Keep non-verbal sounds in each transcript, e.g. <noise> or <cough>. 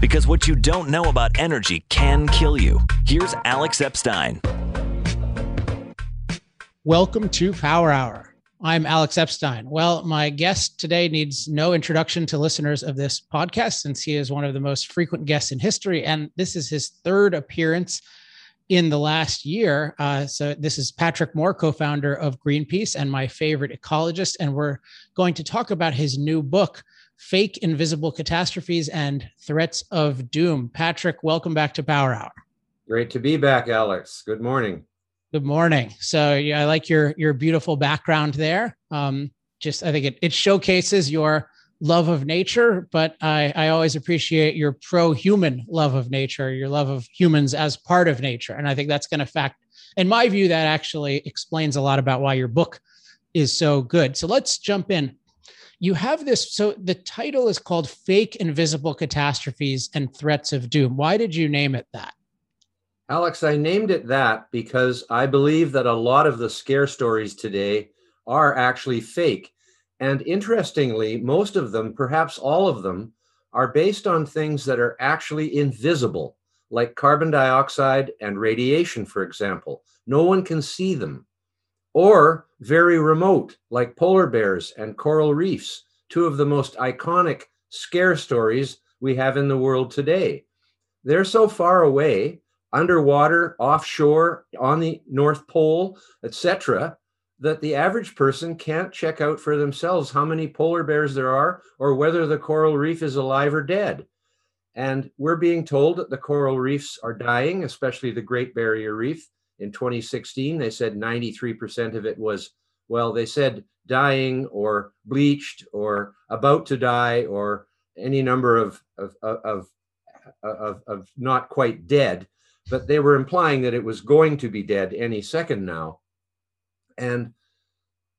Because what you don't know about energy can kill you. Here's Alex Epstein. Welcome to Power Hour. I'm Alex Epstein. Well, my guest today needs no introduction to listeners of this podcast since he is one of the most frequent guests in history. And this is his third appearance in the last year. Uh, so, this is Patrick Moore, co founder of Greenpeace and my favorite ecologist. And we're going to talk about his new book, Fake Invisible Catastrophes and Threats of Doom. Patrick, welcome back to Power Hour. Great to be back, Alex. Good morning. Good morning. So yeah, I like your your beautiful background there. Um, just I think it it showcases your love of nature, but I I always appreciate your pro-human love of nature, your love of humans as part of nature, and I think that's going to fact. In my view, that actually explains a lot about why your book is so good. So let's jump in. You have this. So the title is called "Fake Invisible Catastrophes and Threats of Doom." Why did you name it that? Alex, I named it that because I believe that a lot of the scare stories today are actually fake. And interestingly, most of them, perhaps all of them, are based on things that are actually invisible, like carbon dioxide and radiation, for example. No one can see them. Or very remote, like polar bears and coral reefs, two of the most iconic scare stories we have in the world today. They're so far away underwater, offshore, on the North Pole, etc., that the average person can't check out for themselves how many polar bears there are or whether the coral reef is alive or dead. And we're being told that the coral reefs are dying, especially the Great Barrier Reef. In 2016, they said 93% of it was, well, they said dying or bleached or about to die or any number of, of, of, of, of not quite dead but they were implying that it was going to be dead any second now. And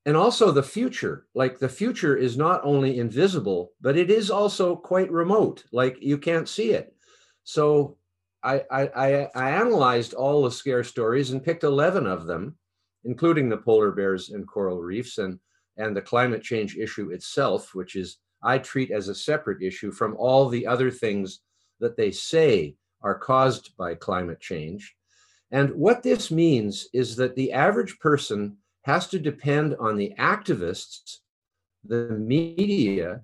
and also the future, like the future is not only invisible, but it is also quite remote, like you can't see it. So I, I, I analyzed all the scare stories and picked 11 of them, including the polar bears and coral reefs and, and the climate change issue itself, which is I treat as a separate issue from all the other things that they say are caused by climate change. And what this means is that the average person has to depend on the activists, the media,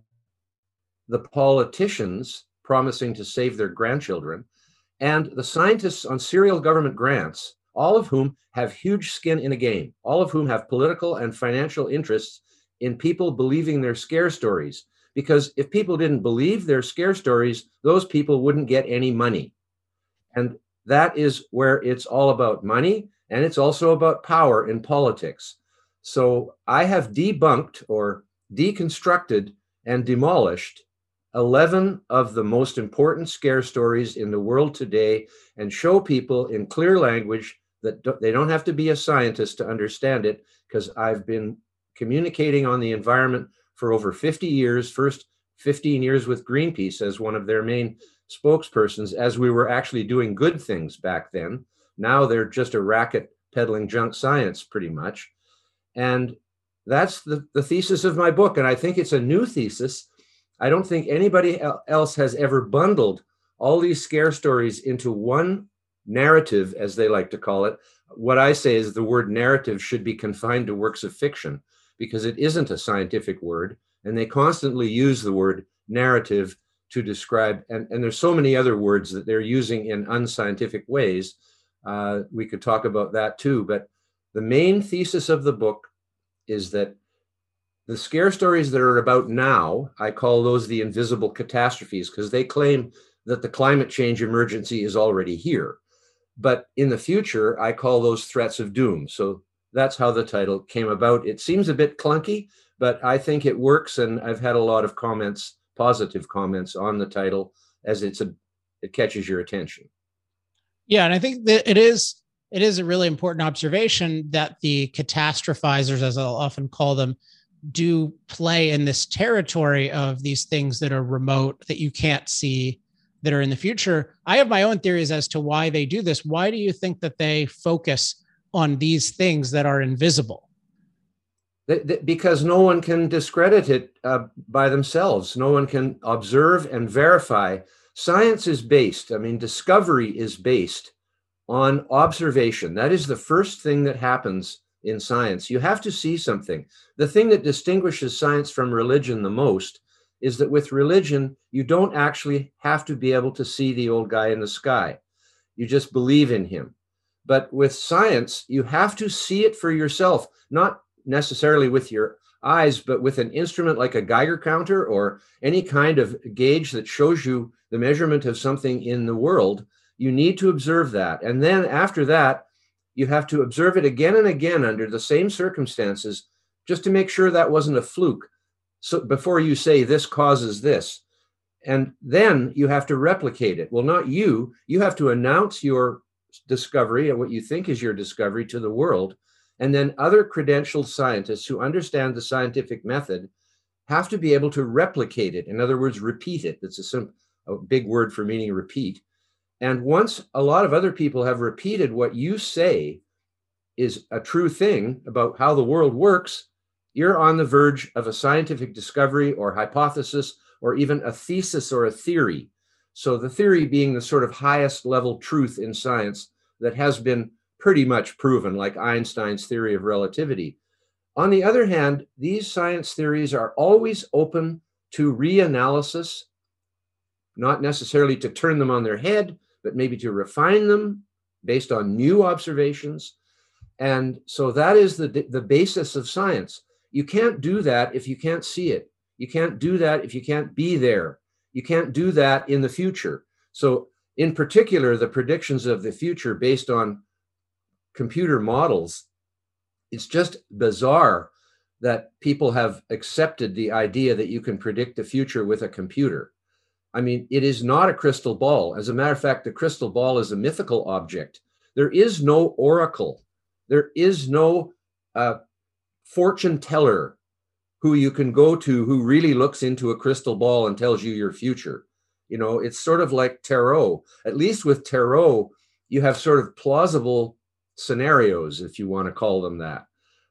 the politicians promising to save their grandchildren, and the scientists on serial government grants, all of whom have huge skin in a game, all of whom have political and financial interests in people believing their scare stories. Because if people didn't believe their scare stories, those people wouldn't get any money. And that is where it's all about money and it's also about power in politics. So I have debunked or deconstructed and demolished 11 of the most important scare stories in the world today and show people in clear language that they don't have to be a scientist to understand it because I've been communicating on the environment for over 50 years, first 15 years with Greenpeace as one of their main spokespersons as we were actually doing good things back then. Now they're just a racket peddling junk science, pretty much. And that's the, the thesis of my book. And I think it's a new thesis. I don't think anybody else has ever bundled all these scare stories into one narrative, as they like to call it. What I say is the word narrative should be confined to works of fiction because it isn't a scientific word. And they constantly use the word narrative to describe, and, and there's so many other words that they're using in unscientific ways. Uh, we could talk about that too, but the main thesis of the book is that the scare stories that are about now, I call those the invisible catastrophes because they claim that the climate change emergency is already here. But in the future, I call those threats of doom. So that's how the title came about. It seems a bit clunky, but I think it works. And I've had a lot of comments positive comments on the title as it's a it catches your attention. Yeah, and I think that it is it is a really important observation that the catastrophizers, as I'll often call them, do play in this territory of these things that are remote that you can't see that are in the future. I have my own theories as to why they do this. Why do you think that they focus on these things that are invisible? because no one can discredit it uh, by themselves. No one can observe and verify science is based, I mean, discovery is based on observation. That is the first thing that happens in science. You have to see something. The thing that distinguishes science from religion the most is that with religion, you don't actually have to be able to see the old guy in the sky. You just believe in him. But with science, you have to see it for yourself, not necessarily with your eyes, but with an instrument like a Geiger counter or any kind of gauge that shows you the measurement of something in the world. You need to observe that. And then after that, you have to observe it again and again under the same circumstances just to make sure that wasn't a fluke. So before you say this causes this. And then you have to replicate it. Well, not you. You have to announce your discovery and what you think is your discovery to the world. And then other credentialed scientists who understand the scientific method have to be able to replicate it. In other words, repeat it. That's a, a big word for meaning repeat. And once a lot of other people have repeated what you say is a true thing about how the world works, you're on the verge of a scientific discovery or hypothesis or even a thesis or a theory. So, the theory being the sort of highest level truth in science that has been pretty much proven, like Einstein's theory of relativity. On the other hand, these science theories are always open to reanalysis, not necessarily to turn them on their head, but maybe to refine them based on new observations. And so that is the, the basis of science. You can't do that if you can't see it. You can't do that if you can't be there. You can't do that in the future. So, in particular, the predictions of the future based on computer models, it's just bizarre that people have accepted the idea that you can predict the future with a computer. I mean, it is not a crystal ball. As a matter of fact, the crystal ball is a mythical object. There is no oracle, there is no uh, fortune teller who you can go to who really looks into a crystal ball and tells you your future. You know, it's sort of like tarot. At least with tarot, you have sort of plausible scenarios, if you want to call them that.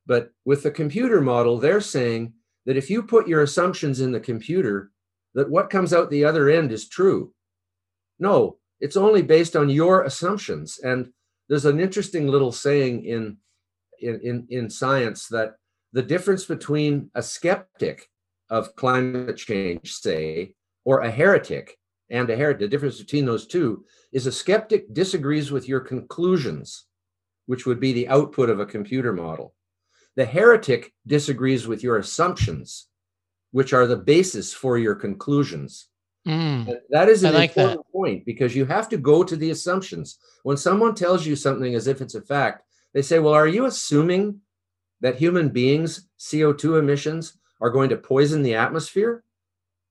But with the computer model, they're saying that if you put your assumptions in the computer, that what comes out the other end is true. No, it's only based on your assumptions. And there's an interesting little saying in in in, in science that the difference between a skeptic of climate change, say, or a heretic and a heretic, the difference between those two is a skeptic disagrees with your conclusions, which would be the output of a computer model. The heretic disagrees with your assumptions, which are the basis for your conclusions. Mm, that is an like important that. point because you have to go to the assumptions. When someone tells you something as if it's a fact, they say, Well, are you assuming that human beings' CO2 emissions are going to poison the atmosphere?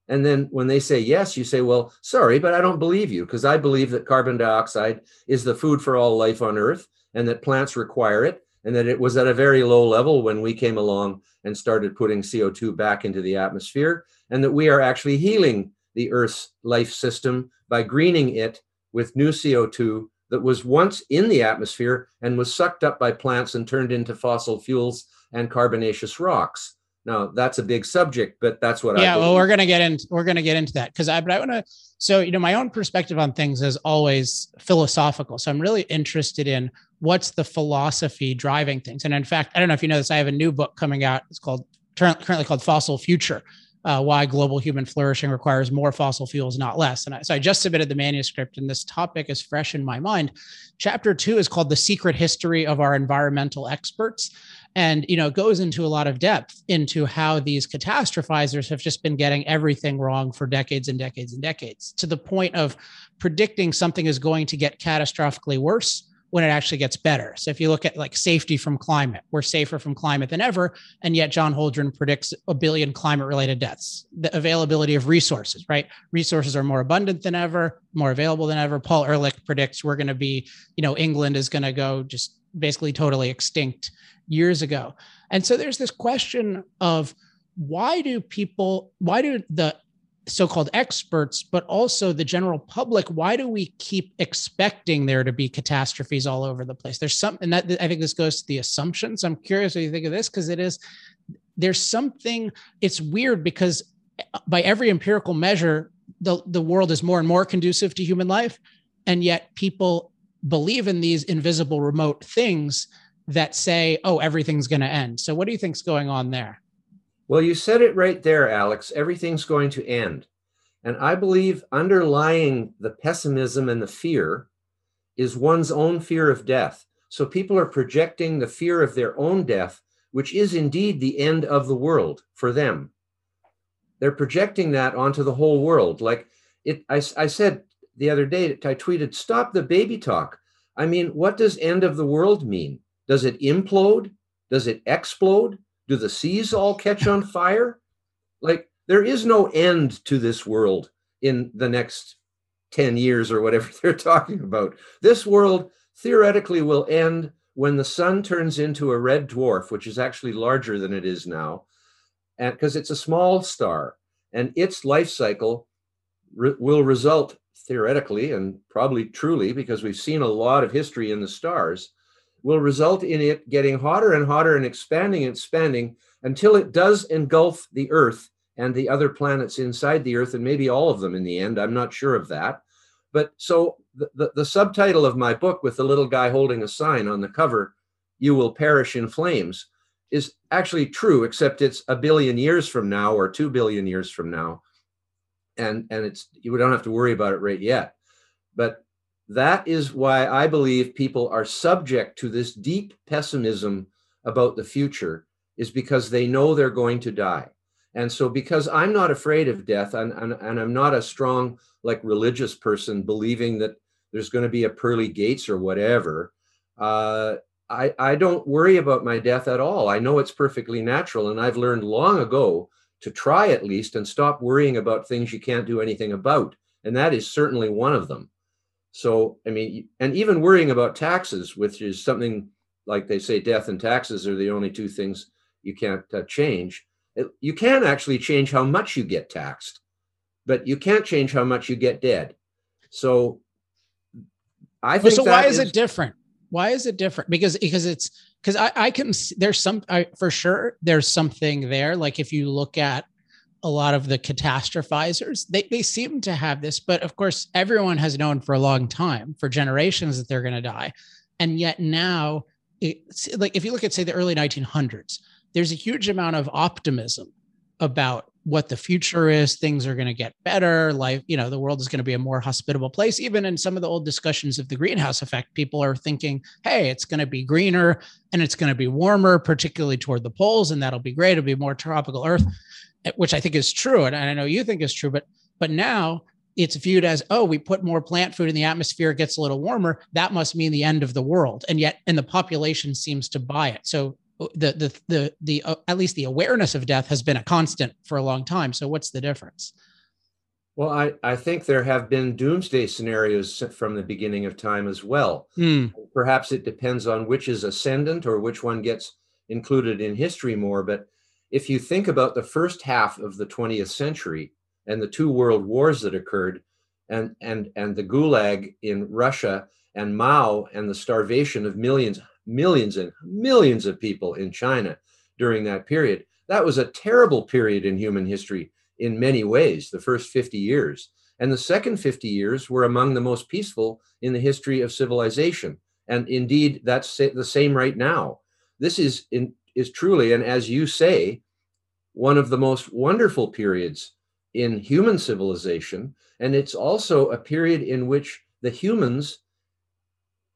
And then when they say yes, you say, Well, sorry, but I don't believe you because I believe that carbon dioxide is the food for all life on Earth and that plants require it and that it was at a very low level when we came along and started putting CO2 back into the atmosphere, and that we are actually healing the Earth's life system by greening it with new CO2 that was once in the atmosphere and was sucked up by plants and turned into fossil fuels and carbonaceous rocks. Now that's a big subject, but that's what yeah, I. Yeah, well, we're gonna get into we're gonna get into that because I but I want to. So you know, my own perspective on things is always philosophical. So I'm really interested in what's the philosophy driving things. And in fact, I don't know if you know this, I have a new book coming out. It's called currently called Fossil Future. Uh, why global human flourishing requires more fossil fuels, not less. And I, so I just submitted the manuscript, and this topic is fresh in my mind. Chapter two is called "The Secret History of Our Environmental Experts," and you know goes into a lot of depth into how these catastrophizers have just been getting everything wrong for decades and decades and decades, to the point of predicting something is going to get catastrophically worse when it actually gets better. So if you look at like safety from climate, we're safer from climate than ever. And yet John Holdren predicts a billion climate related deaths. The availability of resources, right? Resources are more abundant than ever, more available than ever. Paul Ehrlich predicts we're going to be, you know, England is going to go just basically totally extinct years ago. And so there's this question of why do people, why do the so-called experts but also the general public why do we keep expecting there to be catastrophes all over the place? There's something that i think this goes to the assumptions. I'm curious what you think of this because it is there's something it's weird because uh, by every empirical measure the the world is more and more conducive to human life and yet people believe in these invisible remote things that say oh everything's going to end. So what do you think's going on there well you said it right there alex. Everything's going to end. And i believe underlying the pessimism and the fear is one's own fear of death. So people are projecting the fear of their own death which is indeed the end of the world for them. They're projecting that onto the whole world. Like it i, I said the other day i tweeted stop the baby talk. I mean what does end of the world mean? Does it implode? Does it explode? Do the seas all catch on fire? Like, there is no end to this world in the next 10 years or whatever <laughs> they're talking about. This world theoretically will end when the sun turns into a red dwarf, which is actually larger than it is now, and because it's a small star, and its life cycle re- will result theoretically and probably truly, because we've seen a lot of history in the stars, will result in it getting hotter and hotter and expanding and expanding until it does engulf the Earth and the other planets inside the Earth, and maybe all of them in the end. I'm not sure of that. But so the, the, the subtitle of my book, with the little guy holding a sign on the cover, You Will Perish in Flames, is actually true, except it's a billion years from now or two billion years from now. And, and it's you don't have to worry about it right yet. But that is why I believe people are subject to this deep pessimism about the future, is because they know they're going to die. And so, because I'm not afraid of death, and, and, and I'm not a strong, like, religious person believing that there's going to be a pearly gates or whatever, uh, I, I don't worry about my death at all. I know it's perfectly natural. And I've learned long ago to try at least and stop worrying about things you can't do anything about. And that is certainly one of them. So, I mean, and even worrying about taxes, which is something like they say death and taxes are the only two things you can't uh, change. It, you can actually change how much you get taxed, but you can't change how much you get dead. So, I think. so, why is, is it different? Why is it different? Because because it's because I, I can there's some I, for sure there's something there. Like if you look at a lot of the catastrophizers. They, they seem to have this but of course everyone has known for a long time for generations that they're going to die. And yet now it's like if you look at say the early 1900s there's a huge amount of optimism about what the future is things are going to get better life you know the world is going to be a more hospitable place. Even in some of the old discussions of the greenhouse effect people are thinking hey it's going to be greener and it's going to be warmer particularly toward the poles and that'll be great. It'll be more tropical earth eh, which I think is true, and I know you think is true, but but now it's viewed as oh we put more plant food in the atmosphere it gets a little warmer. That must mean the end of the world and yet and the population seems to buy it. So the the the the uh, at least the awareness of death has been a constant for a long time. So what's the difference? Well i i think there have been doomsday scenarios from the beginning of time as well. Hmm. perhaps it depends on which is ascendant or which one gets included in history more but if you think about the first half of the 20th century and the two world wars that occurred and and and the gulag in Russia and Mao and the starvation of millions millions and millions of people in China during that period. That was a terrible period in human history in many ways the first 50 years. And the second 50 years were among the most peaceful in the history of civilization. And indeed that's the same right now. This is in is truly, and as you say, one of the most wonderful periods in human civilization. And it's also a period in which the humans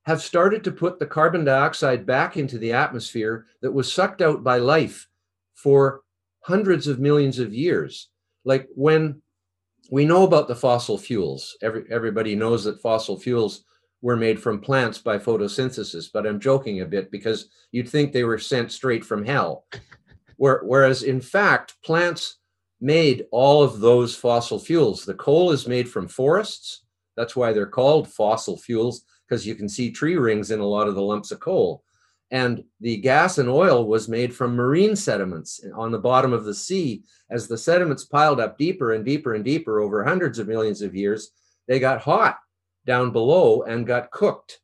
have started to put the carbon dioxide back into the atmosphere that was sucked out by life for hundreds of millions of years. Like when we know about the fossil fuels, every, everybody knows that fossil fuels were made from plants by photosynthesis, but I'm joking a bit because you'd think they were sent straight from hell. Whereas in fact, plants made all of those fossil fuels. The coal is made from forests. That's why they're called fossil fuels, because you can see tree rings in a lot of the lumps of coal. And the gas and oil was made from marine sediments on the bottom of the sea. As the sediments piled up deeper and deeper and deeper over hundreds of millions of years, they got hot down below and got cooked.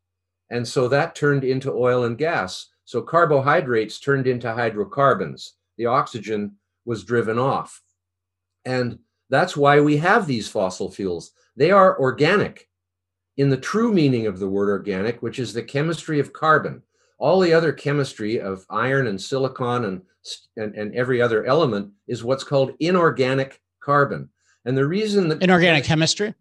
And so that turned into oil and gas. So carbohydrates turned into hydrocarbons. The oxygen was driven off. And That's why we have these fossil fuels. They are organic in the true meaning of the word organic, which is the chemistry of carbon. All the other chemistry of iron and silicon and, and, and every other element is what's called inorganic carbon. And the reason that inorganic chemistry,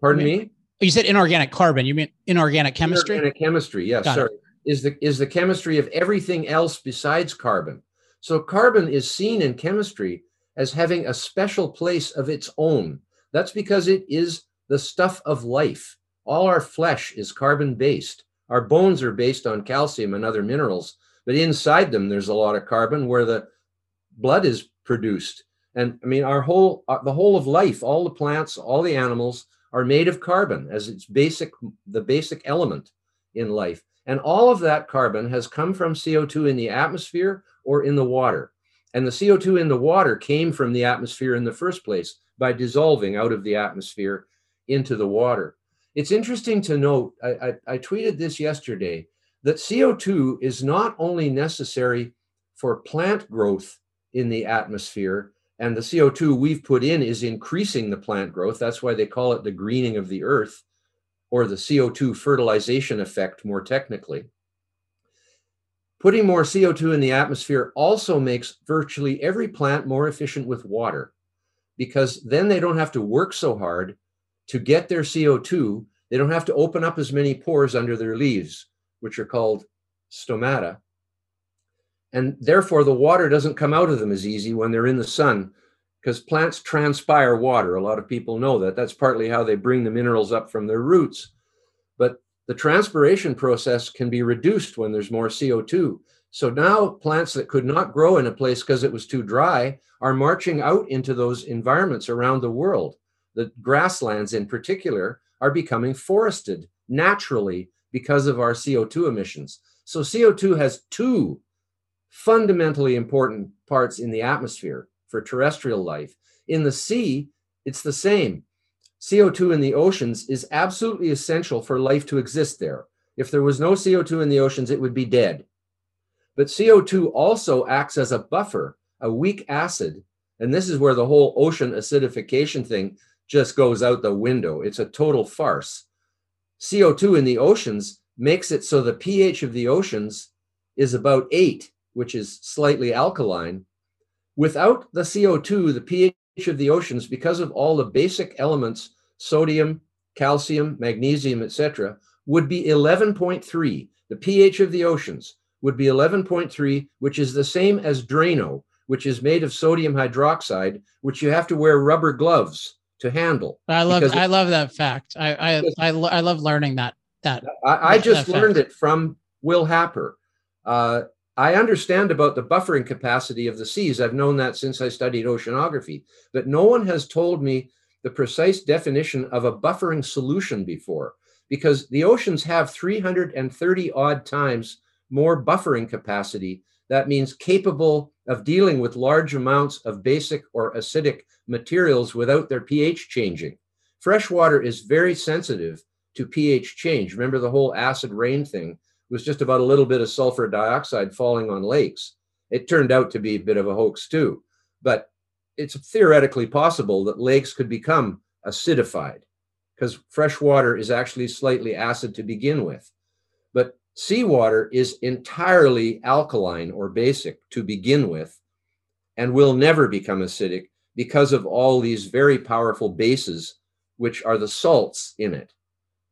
pardon me, you said inorganic carbon. You mean inorganic chemistry? Inorganic chemistry, yes, Got sorry. It. Is the is the chemistry of everything else besides carbon. So carbon is seen in chemistry as having a special place of its own. That's because it is the stuff of life. All our flesh is carbon based. Our bones are based on calcium and other minerals, but inside them there's a lot of carbon where the blood is produced. And I mean, our whole, uh, the whole of life, all the plants, all the animals are made of carbon as its basic, the basic element in life. And all of that carbon has come from CO2 in the atmosphere or in the water. And the CO2 in the water came from the atmosphere in the first place by dissolving out of the atmosphere into the water. It's interesting to note, I, I, I tweeted this yesterday, that CO2 is not only necessary for plant growth in the atmosphere, and the CO2 we've put in is increasing the plant growth. That's why they call it the greening of the earth or the CO2 fertilization effect, more technically. Putting more CO2 in the atmosphere also makes virtually every plant more efficient with water because then they don't have to work so hard to get their CO2. They don't have to open up as many pores under their leaves, which are called stomata and therefore the water doesn't come out of them as easy when they're in the sun because plants transpire water. A lot of people know that. That's partly how they bring the minerals up from their roots. But the transpiration process can be reduced when there's more CO2. So now plants that could not grow in a place because it was too dry are marching out into those environments around the world. The grasslands, in particular, are becoming forested naturally because of our CO2 emissions. So CO2 has two fundamentally important parts in the atmosphere for terrestrial life. In the sea, it's the same. CO2 in the oceans is absolutely essential for life to exist there. If there was no CO2 in the oceans, it would be dead. But CO2 also acts as a buffer, a weak acid. And this is where the whole ocean acidification thing just goes out the window. It's a total farce. CO2 in the oceans makes it so the pH of the oceans is about eight which is slightly alkaline. Without the CO2, the pH of the oceans, because of all the basic elements, sodium, calcium, magnesium, etc., would be 11.3. The pH of the oceans would be 11.3, which is the same as Drano, which is made of sodium hydroxide, which you have to wear rubber gloves to handle. I love I love that fact. I I I, I love learning that that. I, I just learned fact. it from Will Happer. Uh, I understand about the buffering capacity of the seas. I've known that since I studied oceanography, but no one has told me the precise definition of a buffering solution before because the oceans have 330 odd times more buffering capacity. That means capable of dealing with large amounts of basic or acidic materials without their pH changing. Fresh water is very sensitive to pH change. Remember the whole acid rain thing was just about a little bit of sulfur dioxide falling on lakes. It turned out to be a bit of a hoax too, but it's theoretically possible that lakes could become acidified because fresh water is actually slightly acid to begin with. Seawater is entirely alkaline or basic to begin with and will never become acidic because of all these very powerful bases, which are the salts in it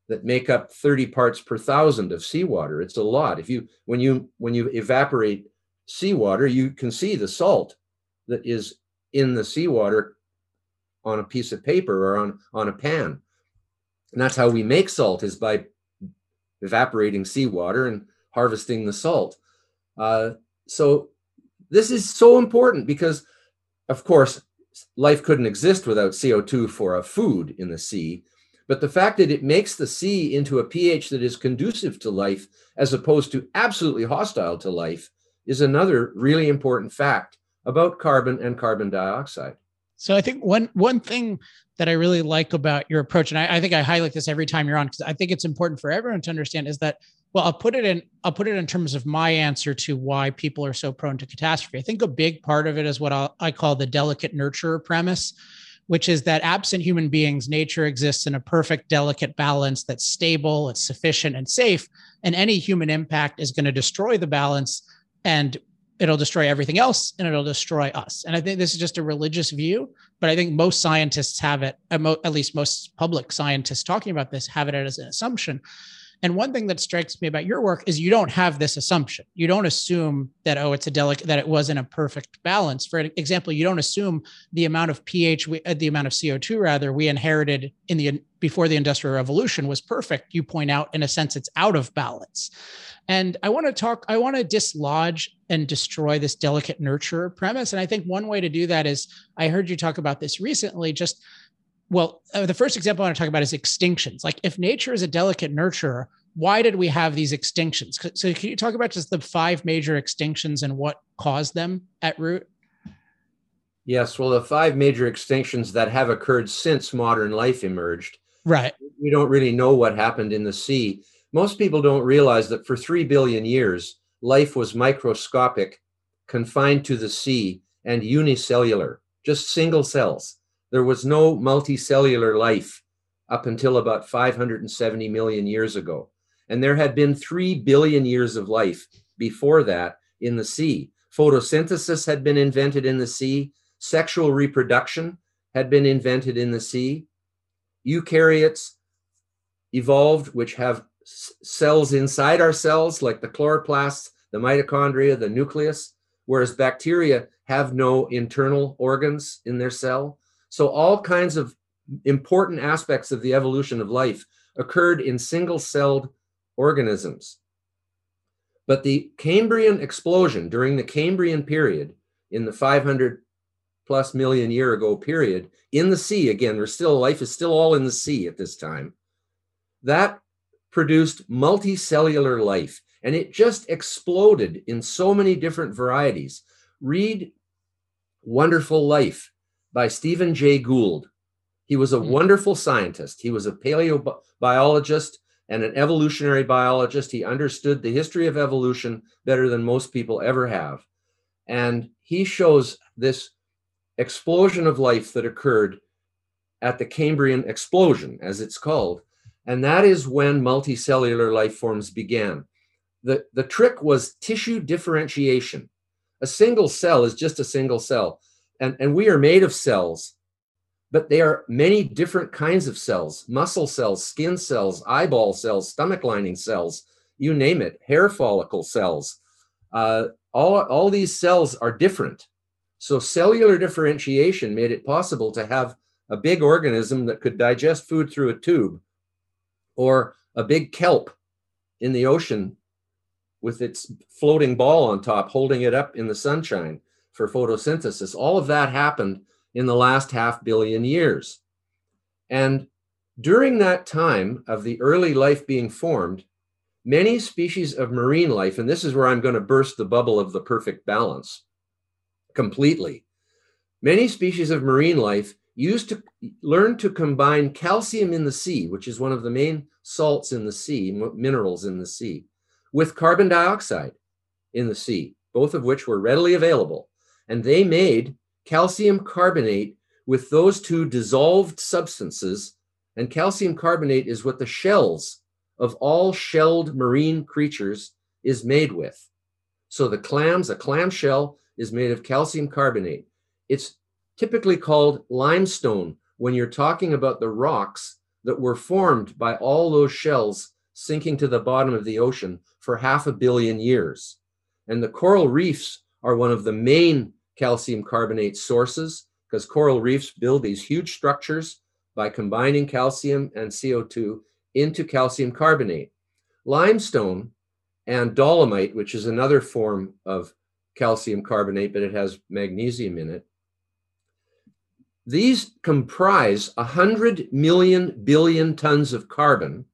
that make up 30 parts per thousand of seawater. It's a lot. If you when you when you evaporate seawater, you can see the salt that is in the seawater on a piece of paper or on on a pan. And that's how we make salt is by evaporating seawater and harvesting the salt. Uh, so this is so important because, of course, life couldn't exist without CO2 for a food in the sea. But the fact that it makes the sea into a pH that is conducive to life as opposed to absolutely hostile to life is another really important fact about carbon and carbon dioxide. So I think one one thing that I really like about your approach, and I, I think I highlight this every time you're on because I think it's important for everyone to understand, is that well, I'll put it in I'll put it in terms of my answer to why people are so prone to catastrophe. I think a big part of it is what I'll, I call the delicate nurturer premise, which is that absent human beings, nature exists in a perfect, delicate balance that's stable, it's sufficient and safe. And any human impact is going to destroy the balance and it'll destroy everything else and it'll destroy us. And I think this is just a religious view, but I think most scientists have it, at least most public scientists talking about this have it as an assumption. And one thing that strikes me about your work is you don't have this assumption. You don't assume that oh, it's a delicate that it wasn't a perfect balance. For example, you don't assume the amount of pH, we, uh, the amount of CO two rather we inherited in the before the industrial revolution was perfect. You point out, in a sense, it's out of balance. And I want to talk. I want to dislodge and destroy this delicate nurture premise. And I think one way to do that is I heard you talk about this recently. Just well, uh, the first example I want to talk about is extinctions. Like if nature is a delicate nurturer, why did we have these extinctions? So can you talk about just the five major extinctions and what caused them at root? Yes, well, the five major extinctions that have occurred since modern life emerged. Right. We don't really know what happened in the sea. Most people don't realize that for 3 billion years, life was microscopic, confined to the sea, and unicellular, just single cells. There was no multicellular life up until about 570 million years ago. And there had been 3 billion years of life before that in the sea. Photosynthesis had been invented in the sea, sexual reproduction had been invented in the sea. Eukaryotes evolved, which have cells inside our cells, like the chloroplasts, the mitochondria, the nucleus, whereas bacteria have no internal organs in their cell. So all kinds of important aspects of the evolution of life occurred in single-celled organisms. But the Cambrian explosion during the Cambrian period in the 500 plus million year ago period in the sea again there's still life is still all in the sea at this time that produced multicellular life. And it just exploded in so many different varieties. Read wonderful life by Stephen Jay Gould. He was a mm. wonderful scientist. He was a paleobiologist and an evolutionary biologist. He understood the history of evolution better than most people ever have. And he shows this explosion of life that occurred at the Cambrian explosion, as it's called. And that is when multicellular life forms began. The, the trick was tissue differentiation. A single cell is just a single cell and, and we are made of cells, but they are many different kinds of cells muscle cells, skin cells, eyeball cells, stomach lining cells, you name it, hair follicle cells. Uh, all, all these cells are different. So, cellular differentiation made it possible to have a big organism that could digest food through a tube, or a big kelp in the ocean with its floating ball on top, holding it up in the sunshine for photosynthesis. All of that happened in the last half billion years. And during that time of the early life being formed, many species of marine life, and this is where I'm going to burst the bubble of the perfect balance completely. Many species of marine life used to learn to combine calcium in the sea, which is one of the main salts in the sea, minerals in the sea, with carbon dioxide in the sea, both of which were readily available and they made calcium carbonate with those two dissolved substances. And calcium carbonate is what the shells of all shelled marine creatures is made with. So the clams, a clam shell is made of calcium carbonate. It's typically called limestone when you're talking about the rocks that were formed by all those shells sinking to the bottom of the ocean for half a billion years. And the coral reefs are one of the main calcium carbonate sources because coral reefs build these huge structures by combining calcium and CO2 into calcium carbonate. Limestone and dolomite, which is another form of calcium carbonate, but it has magnesium in it. These comprise 100 million billion tons of carbon.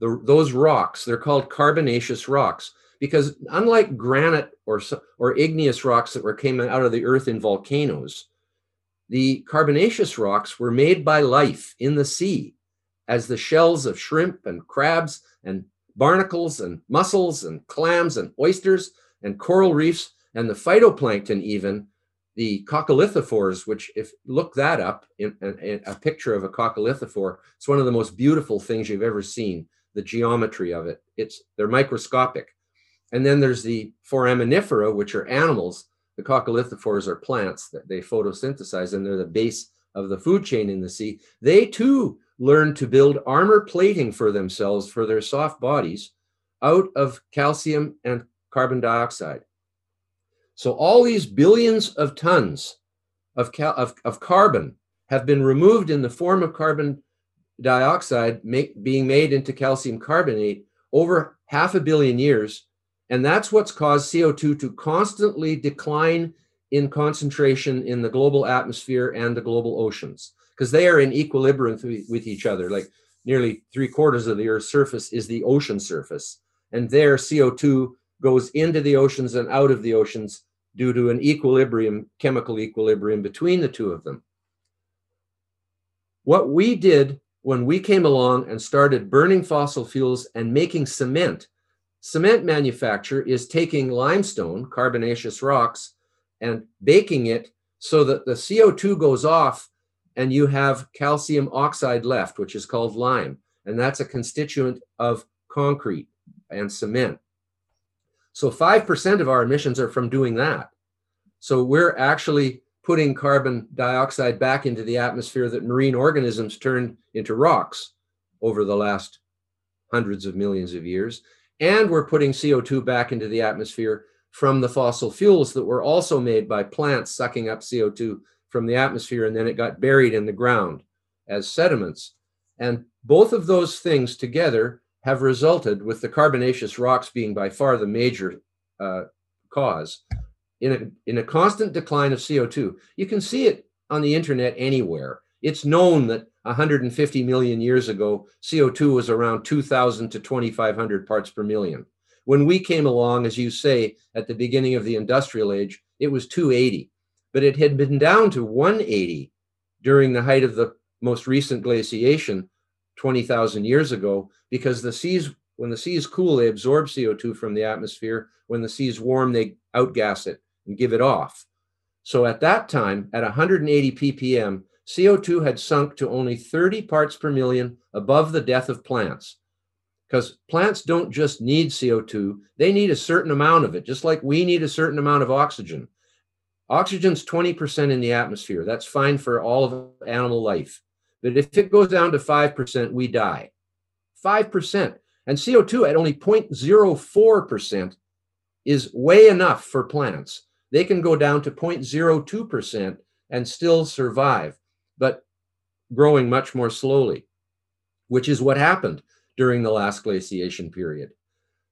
The, those rocks, they're called carbonaceous rocks because unlike granite or, or igneous rocks that were came out of the earth in volcanoes, the carbonaceous rocks were made by life in the sea as the shells of shrimp and crabs and barnacles and mussels and clams and oysters and coral reefs and the phytoplankton even the coccolithophores, which if look that up in, in, in, a picture of a coccolithophore, it's one of the most beautiful things you've ever seen. The geometry of it, it's they're microscopic. And then there's the foraminifera, which are animals. The coccolithophores are plants that they photosynthesize, and they're the base of the food chain in the sea. They too learn to build armor plating for themselves for their soft bodies out of calcium and carbon dioxide. So all these billions of tons of, of, of carbon have been removed in the form of carbon dioxide make, being made into calcium carbonate over half a billion years. And that's what's caused CO2 to constantly decline in concentration in the global atmosphere and the global oceans because they are in equilibrium with each other. Like nearly three quarters of the Earth's surface is the ocean surface. And there, CO2 goes into the oceans and out of the oceans due to an equilibrium, chemical equilibrium between the two of them. What we did when we came along and started burning fossil fuels and making cement, cement manufacture is taking limestone, carbonaceous rocks, and baking it so that the CO2 goes off and you have calcium oxide left, which is called lime. And that's a constituent of concrete and cement. So 5% of our emissions are from doing that. So we're actually putting carbon dioxide back into the atmosphere that marine organisms turned into rocks over the last hundreds of millions of years. And we're putting CO2 back into the atmosphere from the fossil fuels that were also made by plants sucking up CO2 from the atmosphere and then it got buried in the ground as sediments. And both of those things together have resulted, with the carbonaceous rocks being by far the major uh, cause, in a, in a constant decline of CO2. You can see it on the internet anywhere. It's known that 150 million years ago, CO2 was around 2,000 to 2,500 parts per million. When we came along, as you say, at the beginning of the industrial age, it was 280, but it had been down to 180 during the height of the most recent glaciation 20,000 years ago because the seas, when the seas cool, they absorb CO2 from the atmosphere. When the seas warm, they outgas it and give it off. So at that time, at 180 ppm, CO2 had sunk to only 30 parts per million above the death of plants. Because plants don't just need CO2, they need a certain amount of it, just like we need a certain amount of oxygen. Oxygen's 20% in the atmosphere. That's fine for all of animal life. But if it goes down to 5%, we die. 5%. And CO2 at only 0.04% is way enough for plants. They can go down to 0.02% and still survive, growing much more slowly, which is what happened during the last glaciation period.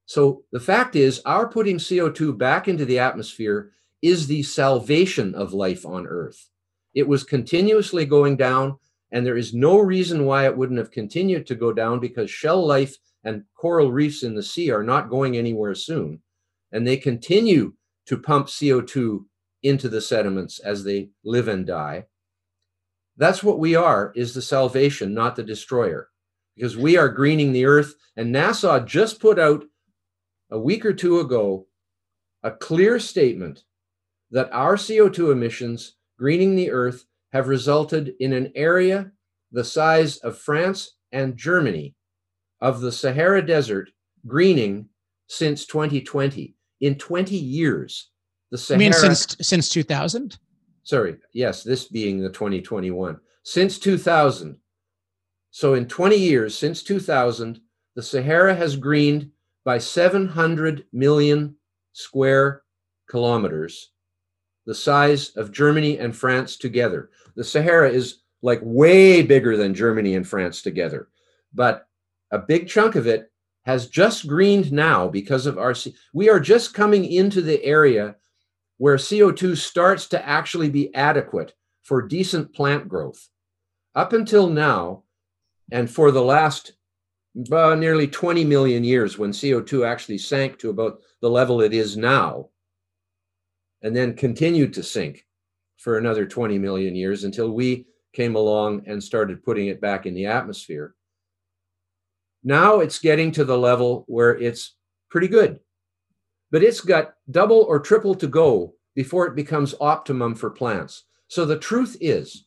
So the fact is, our putting CO2 back into the atmosphere is the salvation of life on Earth. It was continuously going down and there is no reason why it wouldn't have continued to go down because shell life and coral reefs in the sea are not going anywhere soon. And they continue to pump CO2 into the sediments as they live and die. That's what we are, is the salvation, not the destroyer. Because we are greening the earth. And NASA just put out a week or two ago a clear statement that our CO2 emissions greening the earth have resulted in an area the size of France and Germany of the Sahara Desert greening since 2020. In 20 years, the Sahara. I mean, since since 2000? Sorry, yes, this being the 2021. Since 2000. So in 20 years, since 2000, the Sahara has greened by 700 million square kilometers, the size of Germany and France together the Sahara is like way bigger than Germany and France together. But a big chunk of it has just greened now because of our. We are just coming into the area where CO2 starts to actually be adequate for decent plant growth. Up until now, and for the last uh, nearly 20 million years, when CO2 actually sank to about the level it is now, and then continued to sink for another 20 million years until we came along and started putting it back in the atmosphere. Now it's getting to the level where it's pretty good, but it's got double or triple to go before it becomes optimum for plants. So the truth is,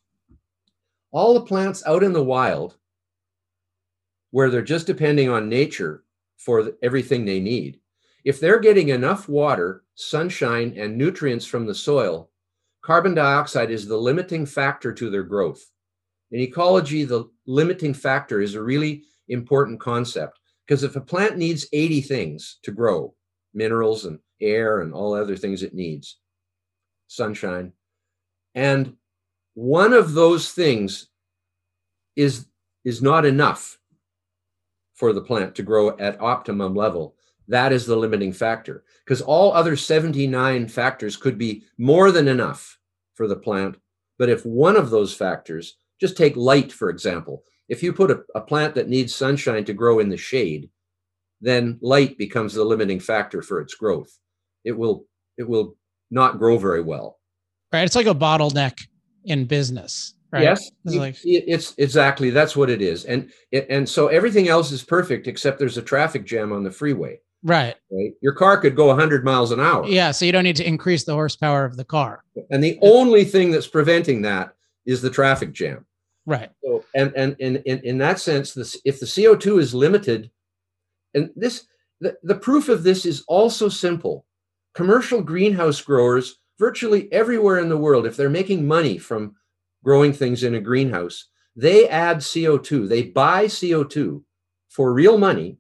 all the plants out in the wild, where they're just depending on nature for everything they need, if they're getting enough water, sunshine, and nutrients from the soil, carbon dioxide is the limiting factor to their growth. In ecology, the limiting factor is a really important concept because if a plant needs 80 things to grow, minerals and air and all other things it needs, sunshine, and one of those things is is not enough for the plant to grow at optimum level. That is the limiting factor because all other 79 factors could be more than enough for the plant. But if one of those factors, just take light, for example, if you put a, a plant that needs sunshine to grow in the shade, then light becomes the limiting factor for its growth. It will it will not grow very well. Right. It's like a bottleneck in business. Right? Yes, It's like it's exactly that's what it is, and it, and so everything else is perfect except there's a traffic jam on the freeway. right. Right, your car could go 100 miles an hour. Yeah. So you don't need to increase the horsepower of the car. And the only thing that's preventing that is the traffic jam. Right. So, and and in in, in that sense, this if the CO two is limited, and this the, the proof of this is also simple. Commercial greenhouse growers virtually everywhere in the world, if they're making money from growing things in a greenhouse, they add CO two. They buy CO two for real money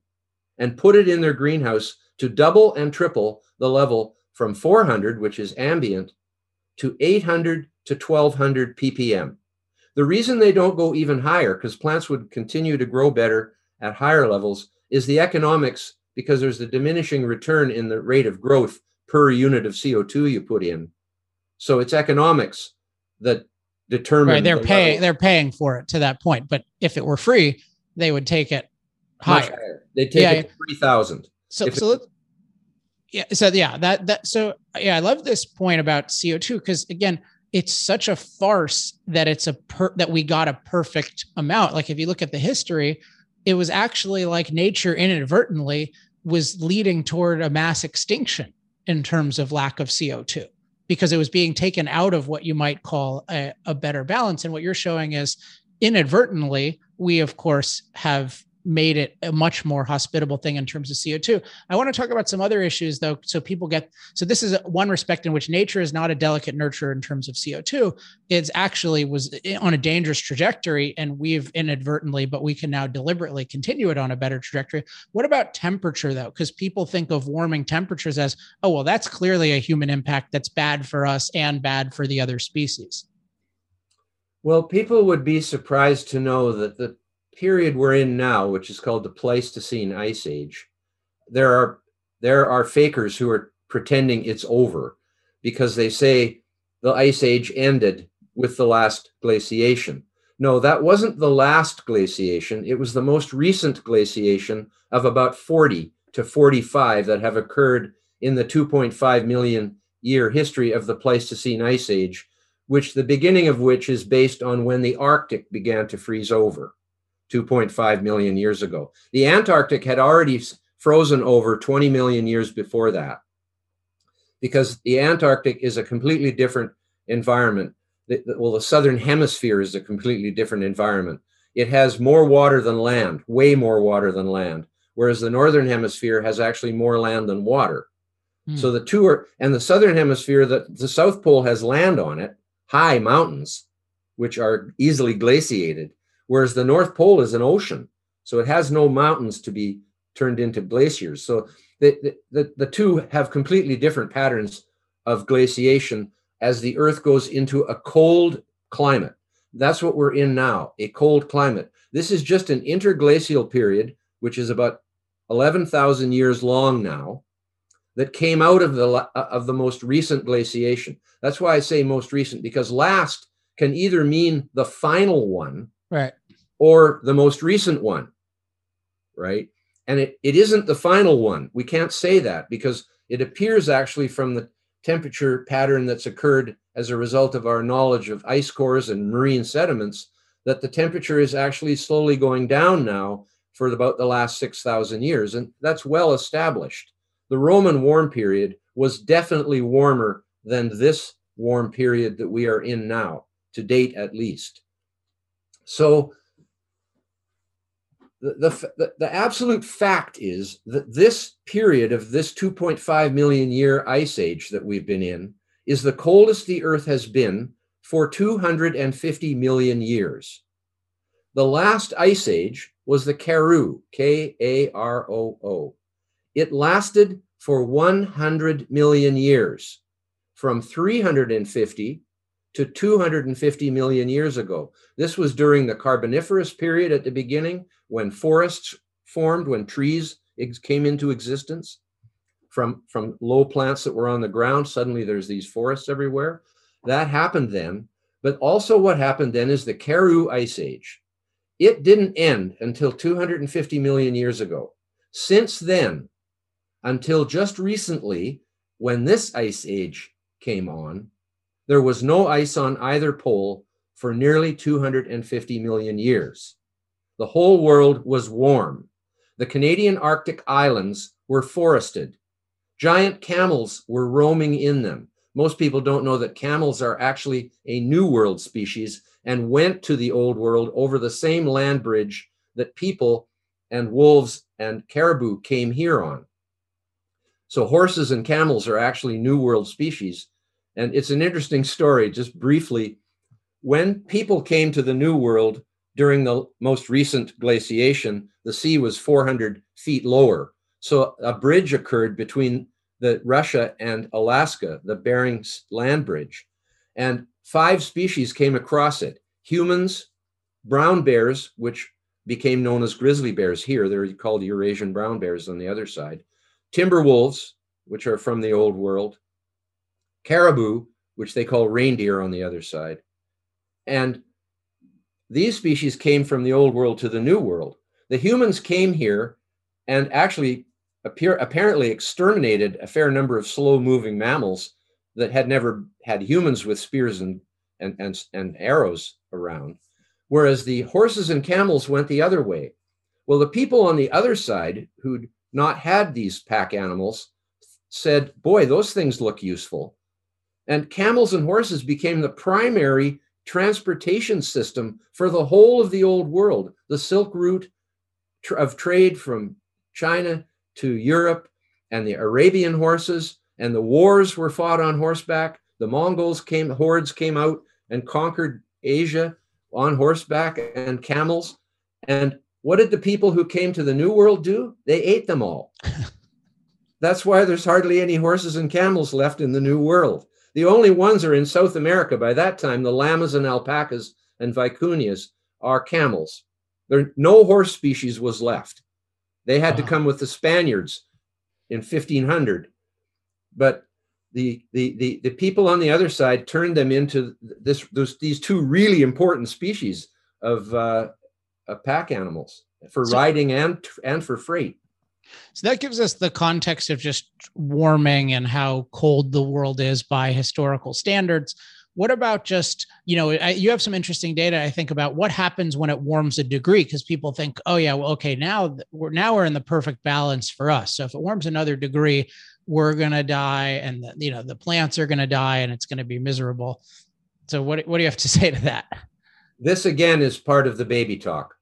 and put it in their greenhouse to double and triple the level from 400, which is ambient, to 800 to 1200 ppm. The reason they don't go even higher, because plants would continue to grow better at higher levels, is the economics, because there's a diminishing return in the rate of growth per unit of CO2 you put in. So it's economics that determine. Right. They're the paying. level They're paying for it to that point. But if it were free, they would take it much higher. They take Yeah, it to 3,000. So, so let, yeah, so yeah, that that so yeah, I love this point about CO two because again, it's such a farce that it's a per that we got a perfect amount. Like if you look at the history, it was actually like nature inadvertently was leading toward a mass extinction in terms of lack of CO two because it was being taken out of what you might call a, a better balance. And what you're showing is inadvertently, we of course have made it a much more hospitable thing in terms of CO2. I want to talk about some other issues though, so people get so this is one respect in which nature is not a delicate nurturer in terms of CO2. It's actually was eh, on a dangerous trajectory and we've inadvertently, but we can now deliberately continue it on a better trajectory. What about temperature though? Because people think of warming temperatures as, oh, well, that's clearly a human impact that's bad for us and bad for the other species. Well, people would be surprised to know that the period we're in now, which is called the Pleistocene Ice Age, there are there are fakers who are pretending it's over because they say the ice age ended with the last glaciation. No, that wasn't the last glaciation. It was the most recent glaciation of about 40 to 45 that have occurred in the 2.5 million year history of the Pleistocene Ice Age, which the beginning of which is based on when the Arctic began to freeze over 2.5 million years ago. The Antarctic had already frozen over 20 million years before that because the Antarctic is a completely different environment. The- well, the southern hemisphere is a completely different environment. It has more water than land, way more water than land, whereas the northern hemisphere has actually more land than water. Hmm. So the two are, and the southern hemisphere, the, the South Pole has land on it, high mountains, which are easily glaciated, whereas the North Pole is an ocean. So it has no mountains to be turned into glaciers. So the, the, the, two have completely different patterns of glaciation as the Earth goes into a cold climate. That's what we're in now, a cold climate. This is just an interglacial period, which is about 11,000 years long now, that came out of the of the most recent glaciation. That's why I say most recent because last can either mean the final one Right. or the most recent one, right? And it, it isn't the final one. We can't say that because it appears actually from the temperature pattern that's occurred as a result of our knowledge of ice cores and marine sediments that the temperature is actually slowly going down now for about the last 6,000 years. And that's well established. The Roman warm period was definitely warmer than this warm period that we are in now, to date at least. So the, the, the absolute fact is that this period of this 2.5 million year ice age that we've been in is the coldest the Earth has been for 250 million years. The last ice age was the Karoo, K A R O O. It lasted for 100 million years, from 350 to 250 million years ago. This was during the Carboniferous period at the beginning, when forests formed, when trees came into existence from, from low plants that were on the ground. Suddenly there's these forests everywhere. That happened then. But also, what happened then is the Karoo Ice Age. It didn't end until 250 million years ago. Since then, until just recently, when this ice age came on, there was no ice on either pole for nearly 250 million years. The whole world was warm. The Canadian Arctic islands were forested. Giant camels were roaming in them. Most people don't know that camels are actually a New World species and went to the Old World over the same land bridge that people and wolves and caribou came here on. So horses and camels are actually New World species. And it's an interesting story, just briefly. When people came to the New World, during the most recent glaciation, the sea was 400 feet lower. So a bridge occurred between the Russia and Alaska, the Bering land bridge, and five species came across it. Humans, brown bears, which became known as grizzly bears here, they're called Eurasian brown bears on the other side, timber wolves, which are from the old world, caribou, which they call reindeer on the other side, and these species came from the old world to the new world. The humans came here and actually appear, apparently exterminated a fair number of slow moving mammals that had never had humans with spears and, and, and, and arrows around. Whereas the horses and camels went the other way. Well, the people on the other side who'd not had these pack animals said, Boy, those things look useful. And camels and horses became the primary transportation system for the whole of the old world. The Silk Route of trade from China to Europe and the Arabian horses and the wars were fought on horseback. The Mongols came, hordes came out and conquered Asia on horseback and camels. And what did the people who came to the New World do? They ate them all. <laughs> That's why there's hardly any horses and camels left in the New World. The only ones are in South America. By that time, the llamas and alpacas and vicunias are camels. There, no horse species was left. They had wow. to come with the Spaniards in 1500. But the, the, the, the people on the other side turned them into this, those, these two really important species of, uh, of pack animals for so, riding and, and for freight. So that gives us the context of just warming and how cold the world is by historical standards. What about just, you know, I, you have some interesting data, I think, about what happens when it warms a degree, because people think, oh, yeah, well, okay, now we're now we're in the perfect balance for us. So if it warms another degree, we're going to die and, the, you know, the plants are going to die and it's going to be miserable. So what, what do you have to <laughs> say to that? This again is part of the baby talk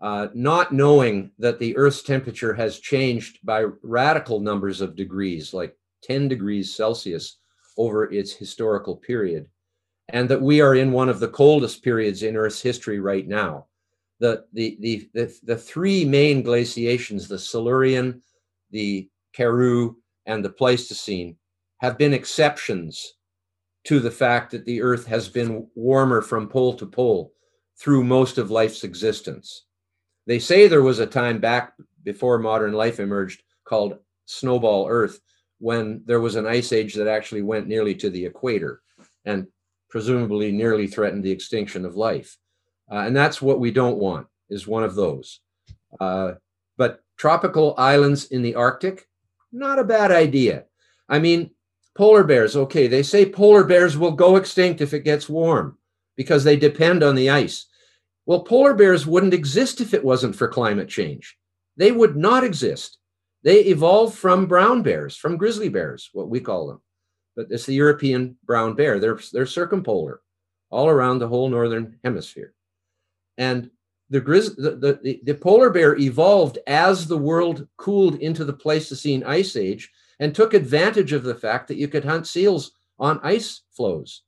uh, not knowing that the Earth's temperature has changed by radical numbers of degrees, like 10 degrees Celsius over its historical period, and that we are in one of the coldest periods in Earth's history right now. The, the, the, the, the three main glaciations, the Silurian, the Karoo, and the Pleistocene, have been exceptions to the fact that the Earth has been warmer from pole to pole through most of life's existence. They say there was a time back before modern life emerged called snowball Earth when there was an ice age that actually went nearly to the equator and presumably nearly threatened the extinction of life. Uh, and that's what we don't want is one of those. Uh, but tropical islands in the Arctic, not a bad idea. I mean, polar bears, okay, they say polar bears will go extinct if it gets warm because they depend on the ice. Well, polar bears wouldn't exist if it wasn't for climate change. They would not exist. They evolved from brown bears, from grizzly bears, what we call them. but it's the European brown bear. They're, they're circumpolar all around the whole northern hemisphere. And the, grizz, the, the, the polar bear evolved as the world cooled into the Pleistocene ice age and took advantage of the fact that you could hunt seals on ice floes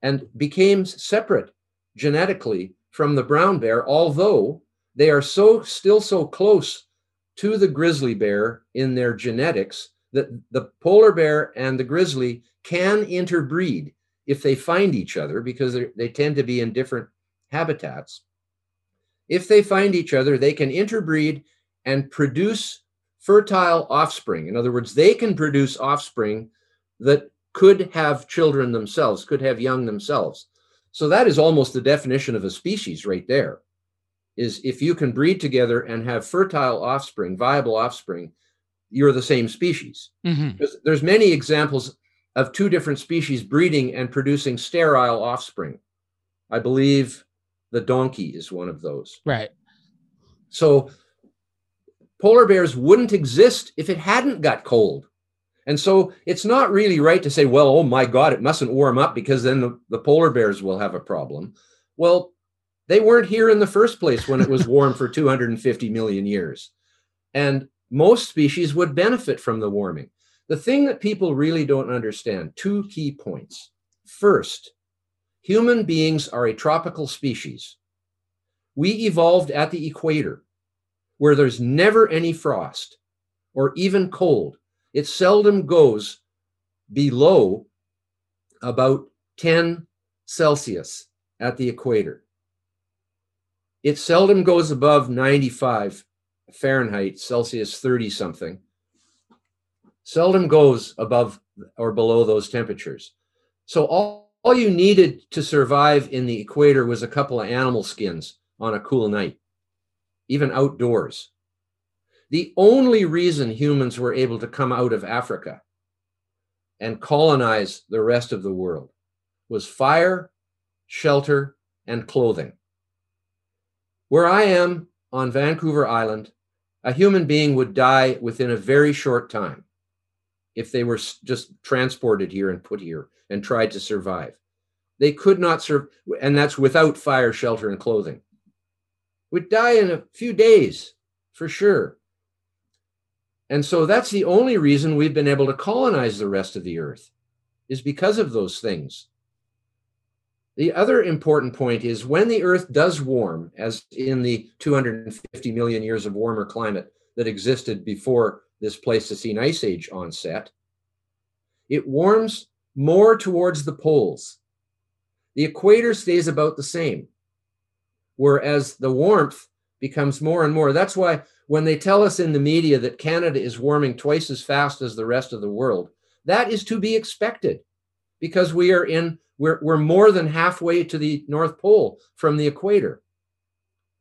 and became separate genetically from the brown bear, although they are so still so close to the grizzly bear in their genetics that the polar bear and the grizzly can interbreed if they find each other because they tend to be in different habitats. If they find each other, they can interbreed and produce fertile offspring. In other words, they can produce offspring that could have children themselves, could have young themselves. So that is almost the definition of a species right there. Is if you can breed together and have fertile offspring, viable offspring, you're the same species. Mm-hmm. There's, there's many examples of two different species breeding and producing sterile offspring. I believe the donkey is one of those. Right. So polar bears wouldn't exist if it hadn't got cold. And so it's not really right to say, well, oh my God, it mustn't warm up because then the, the polar bears will have a problem. Well, they weren't here in the first place when it was warm for <laughs> 250 million years. And most species would benefit from the warming. The thing that people really don't understand two key points. First, human beings are a tropical species. We evolved at the equator where there's never any frost or even cold. It seldom goes below about 10 Celsius at the equator. It seldom goes above 95 Fahrenheit, Celsius 30 something seldom goes above or below those temperatures. So all, all you needed to survive in the equator was a couple of animal skins on a cool night, even outdoors. The only reason humans were able to come out of Africa and colonize the rest of the world was fire, shelter, and clothing. Where I am on Vancouver Island, a human being would die within a very short time if they were just transported here and put here and tried to survive. They could not serve, and that's without fire, shelter, and clothing. Would die in a few days for sure. And so that's the only reason we've been able to colonize the rest of the earth, is because of those things. The other important point is when the earth does warm, as in the 250 million years of warmer climate that existed before this Pleistocene ice age onset, it warms more towards the poles. The equator stays about the same, whereas the warmth becomes more and more. That's why when they tell us in the media that Canada is warming twice as fast as the rest of the world, that is to be expected because we are in we're, we're more than halfway to the north pole from the equator.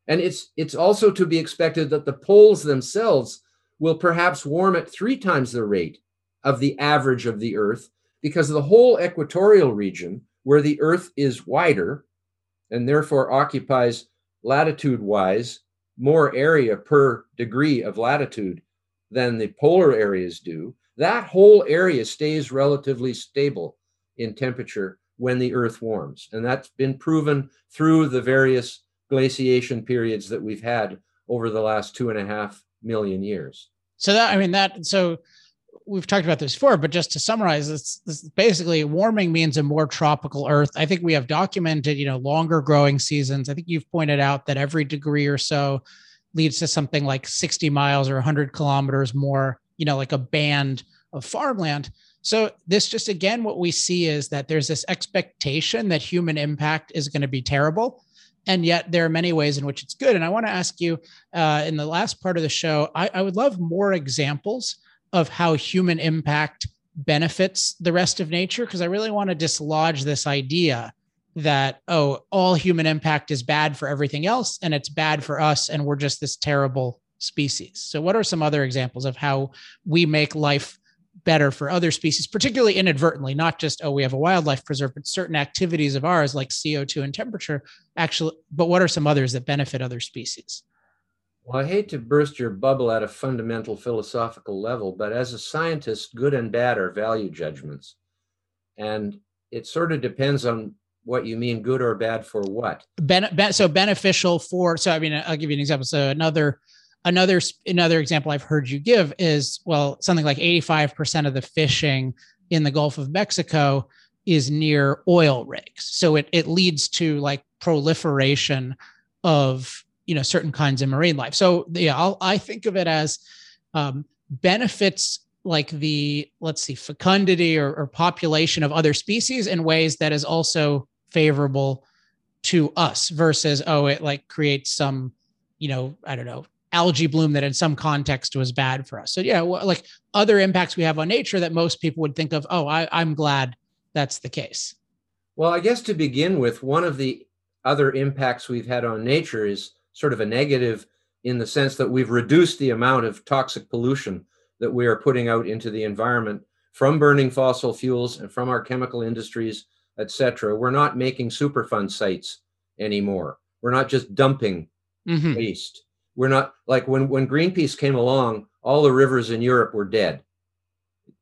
And it's it's also to be expected that the poles themselves will perhaps warm at three times the rate of the average of the Earth because the whole equatorial region, where the Earth is wider and therefore occupies latitude wise more area per degree of latitude than the polar areas do, that whole area stays relatively stable in temperature when the Earth warms. And that's been proven through the various glaciation periods that we've had over the last two and a half million years. So that I mean that so we've talked about this before, but just to summarize, this, this basically warming means a more tropical Earth. I think we have documented, you know, longer growing seasons. I think you've pointed out that every degree or so leads to something like 60 miles or 100 kilometers more, you know, like a band of farmland. So this just again, what we see is that there's this expectation that human impact is going to be terrible and yet there are many ways in which it's good. And I want to ask you uh, in the last part of the show, I, I would love more examples of how human impact benefits the rest of nature, because I really want to dislodge this idea that, oh, all human impact is bad for everything else and it's bad for us and we're just this terrible species. So, what are some other examples of how we make life better for other species, particularly inadvertently, not just, oh, we have a wildlife preserve, but certain activities of ours like CO2 and temperature actually, but what are some others that benefit other species? Well, I hate to burst your bubble at a fundamental philosophical level, but as a scientist, good and bad are value judgments. And it sort of depends on what you mean good or bad for what. Ben, ben, so beneficial for, so I mean, I'll give you an example. So another, another, another example I've heard you give is, well, something like 85% of the fishing in the Gulf of Mexico is near oil rigs. So it, it leads to like proliferation of, you know, certain kinds of marine life. So yeah, I'll, I think of it as um, benefits like the let's see fecundity or, or, population of other species in ways that is also favorable to us versus oh it like creates some you know i don't know algae bloom that in some context was bad for us so yeah like other impacts we have on nature that most people would think of oh I, i'm glad that's the case well i guess to begin with one of the other impacts we've had on nature is sort of a negative in the sense that we've reduced the amount of toxic pollution that we are putting out into the environment from burning fossil fuels and from our chemical industries, etc. We're not making Superfund sites anymore. We're not just dumping mm-hmm. waste. We're not like when when Greenpeace came along, all the rivers in Europe were dead.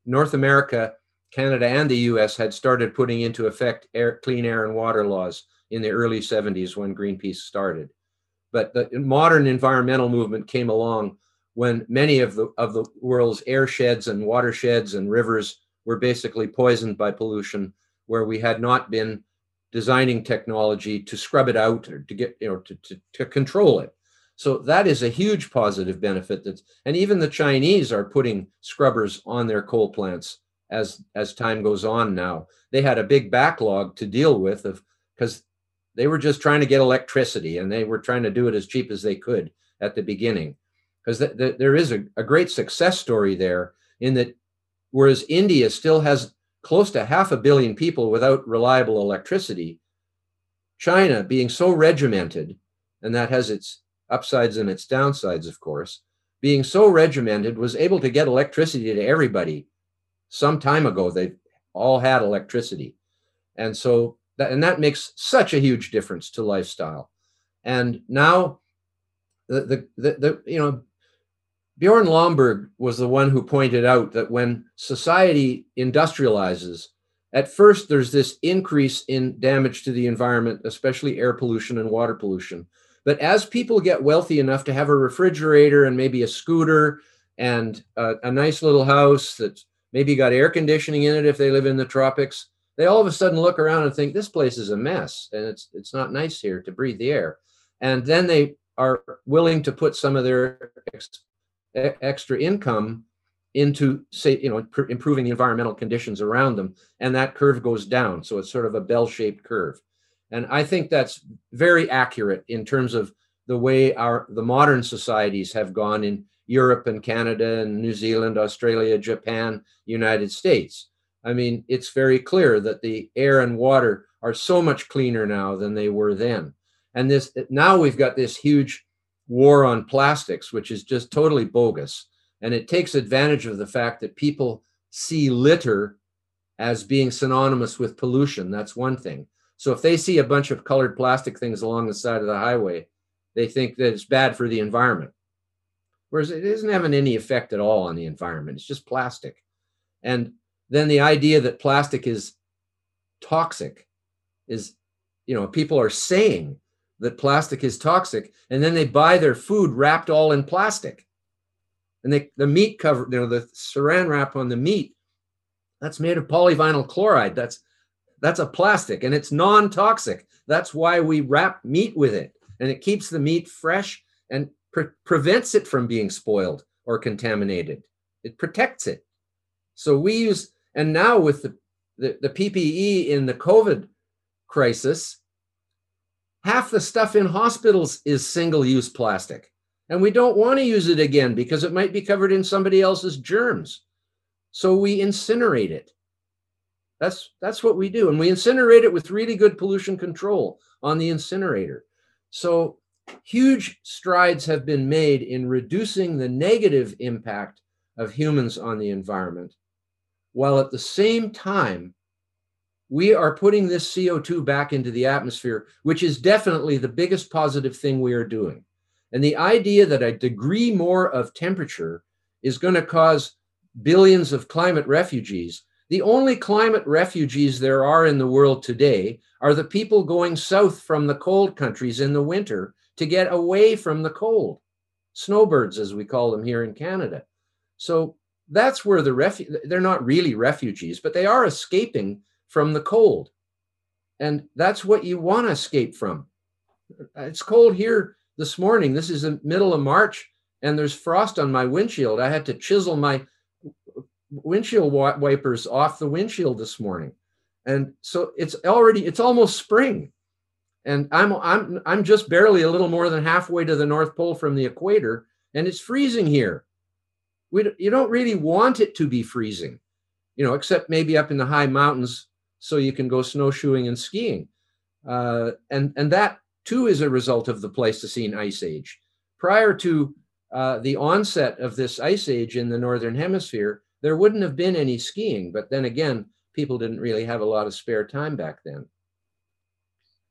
North America, Canada, and the U.S. had started putting into effect air, clean air and water laws in the early 70s when Greenpeace started. But the modern environmental movement came along when many of the of the world's airsheds and watersheds and rivers were basically poisoned by pollution, where we had not been designing technology to scrub it out or to get you know to, to, to control it. So that is a huge positive benefit. That's and even the Chinese are putting scrubbers on their coal plants as as time goes on now. They had a big backlog to deal with of because they were just trying to get electricity and they were trying to do it as cheap as they could at the beginning because th- th- there is a, a great success story there in that whereas India still has close to half a billion people without reliable electricity, China being so regimented, and that has its upsides and its downsides, of course, being so regimented was able to get electricity to everybody some time ago. They all had electricity. And so and that makes such a huge difference to lifestyle. And now the, the, the, the you know, Bjorn Lomborg was the one who pointed out that when society industrializes, at first there's this increase in damage to the environment, especially air pollution and water pollution. But as people get wealthy enough to have a refrigerator and maybe a scooter and a, a nice little house that's maybe got air conditioning in it if they live in the tropics, they all of a sudden look around and think this place is a mess and it's it's not nice here to breathe the air. And then they are willing to put some of their extra income into say you know pr- improving the environmental conditions around them and that curve goes down. So it's sort of a bell-shaped curve. And i think that's very accurate in terms of the way our the modern societies have gone in europe and canada and new zealand australia japan united states i mean it's very clear that the air and water are so much cleaner now than they were then and this now we've got this huge war on plastics, which is just totally bogus. And it takes advantage of the fact that people see litter as being synonymous with pollution. That's one thing. So if they see a bunch of colored plastic things along the side of the highway, they think that it's bad for the environment. Whereas it isn't having any effect at all on the environment. It's just plastic. And then the idea that plastic is toxic is, you know, people are saying that plastic is toxic, and then they buy their food wrapped all in plastic. And they, the meat cover, you know, the saran wrap on the meat, that's made of polyvinyl chloride. That's that's a plastic and it's non-toxic. That's why we wrap meat with it, and it keeps the meat fresh and pre- prevents it from being spoiled or contaminated. It protects it. So we use, and now with the, the, the PPE in the COVID crisis, half the stuff in hospitals is single use plastic. And we don't want to use it again because it might be covered in somebody else's germs. So we incinerate it. That's, that's what we do. And we incinerate it with really good pollution control on the incinerator. So huge strides have been made in reducing the negative impact of humans on the environment, while at the same time we are putting this CO2 back into the atmosphere, which is definitely the biggest positive thing we are doing. And the idea that a degree more of temperature is going to cause billions of climate refugees, The only climate refugees there are in the world today are the people going south from the cold countries in the winter to get away from the cold. Snowbirds, as we call them here in Canada. So that's where the refu- they're not really refugees, but they are escaping from the cold. And that's what you want to escape from. It's cold here this morning. This is the middle of March and there's frost on my windshield. I had to chisel my windshield wipers off the windshield this morning. And so it's already it's almost spring. And I'm I'm I'm just barely a little more than halfway to the North Pole from the equator and it's freezing here. We you don't really want it to be freezing. You know, except maybe up in the high mountains so you can go snowshoeing and skiing. Uh, and and that too is a result of the Pleistocene ice age. Prior to uh, the onset of this ice age in the northern hemisphere, there wouldn't have been any skiing. But then again, people didn't really have a lot of spare time back then.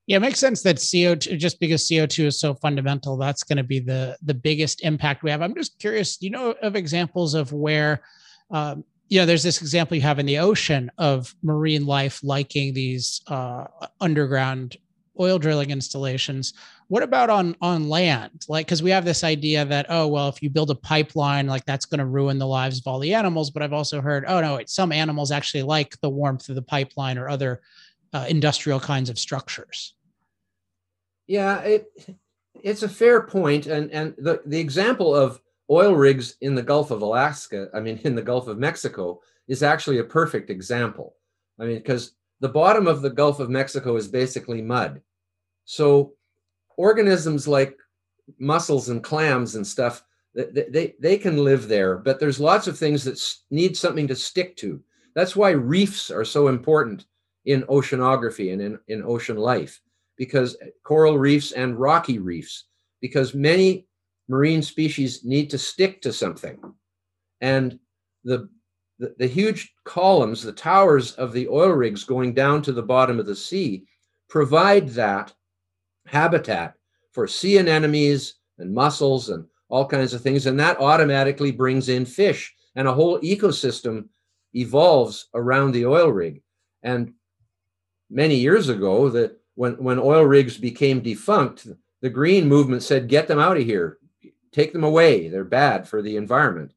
Yeah, it makes sense that CO2 just because CO2 is so fundamental, that's going to be the the biggest impact we have. I'm just curious, you know, of examples of where um, you know, there's this example you have in the ocean of marine life liking these uh, underground oil drilling installations what about on on land like because we have this idea that oh well if you build a pipeline like that's going to ruin the lives of all the animals but i've also heard oh no some animals actually like the warmth of the pipeline or other uh, industrial kinds of structures. Yeah it it's a fair point and and the the example of oil rigs in the gulf of alaska i mean <laughs> in the gulf of mexico is actually a perfect example. I mean because the bottom of the gulf of mexico is basically mud. So organisms like mussels and clams and stuff, they, they, they can live there, but there's lots of things that need something to stick to. That's why reefs are so important in oceanography and in, in ocean life, because coral reefs and rocky reefs, because many marine species need to stick to something. And the, the, the huge columns, the towers of the oil rigs going down to the bottom of the sea, provide that habitat for sea anemones and mussels and all kinds of things. And that automatically brings in fish, and a whole ecosystem evolves around the oil rig. And many years ago, the, when, when oil rigs became defunct, the green movement said, get them out of here, take them away. They're bad for the environment.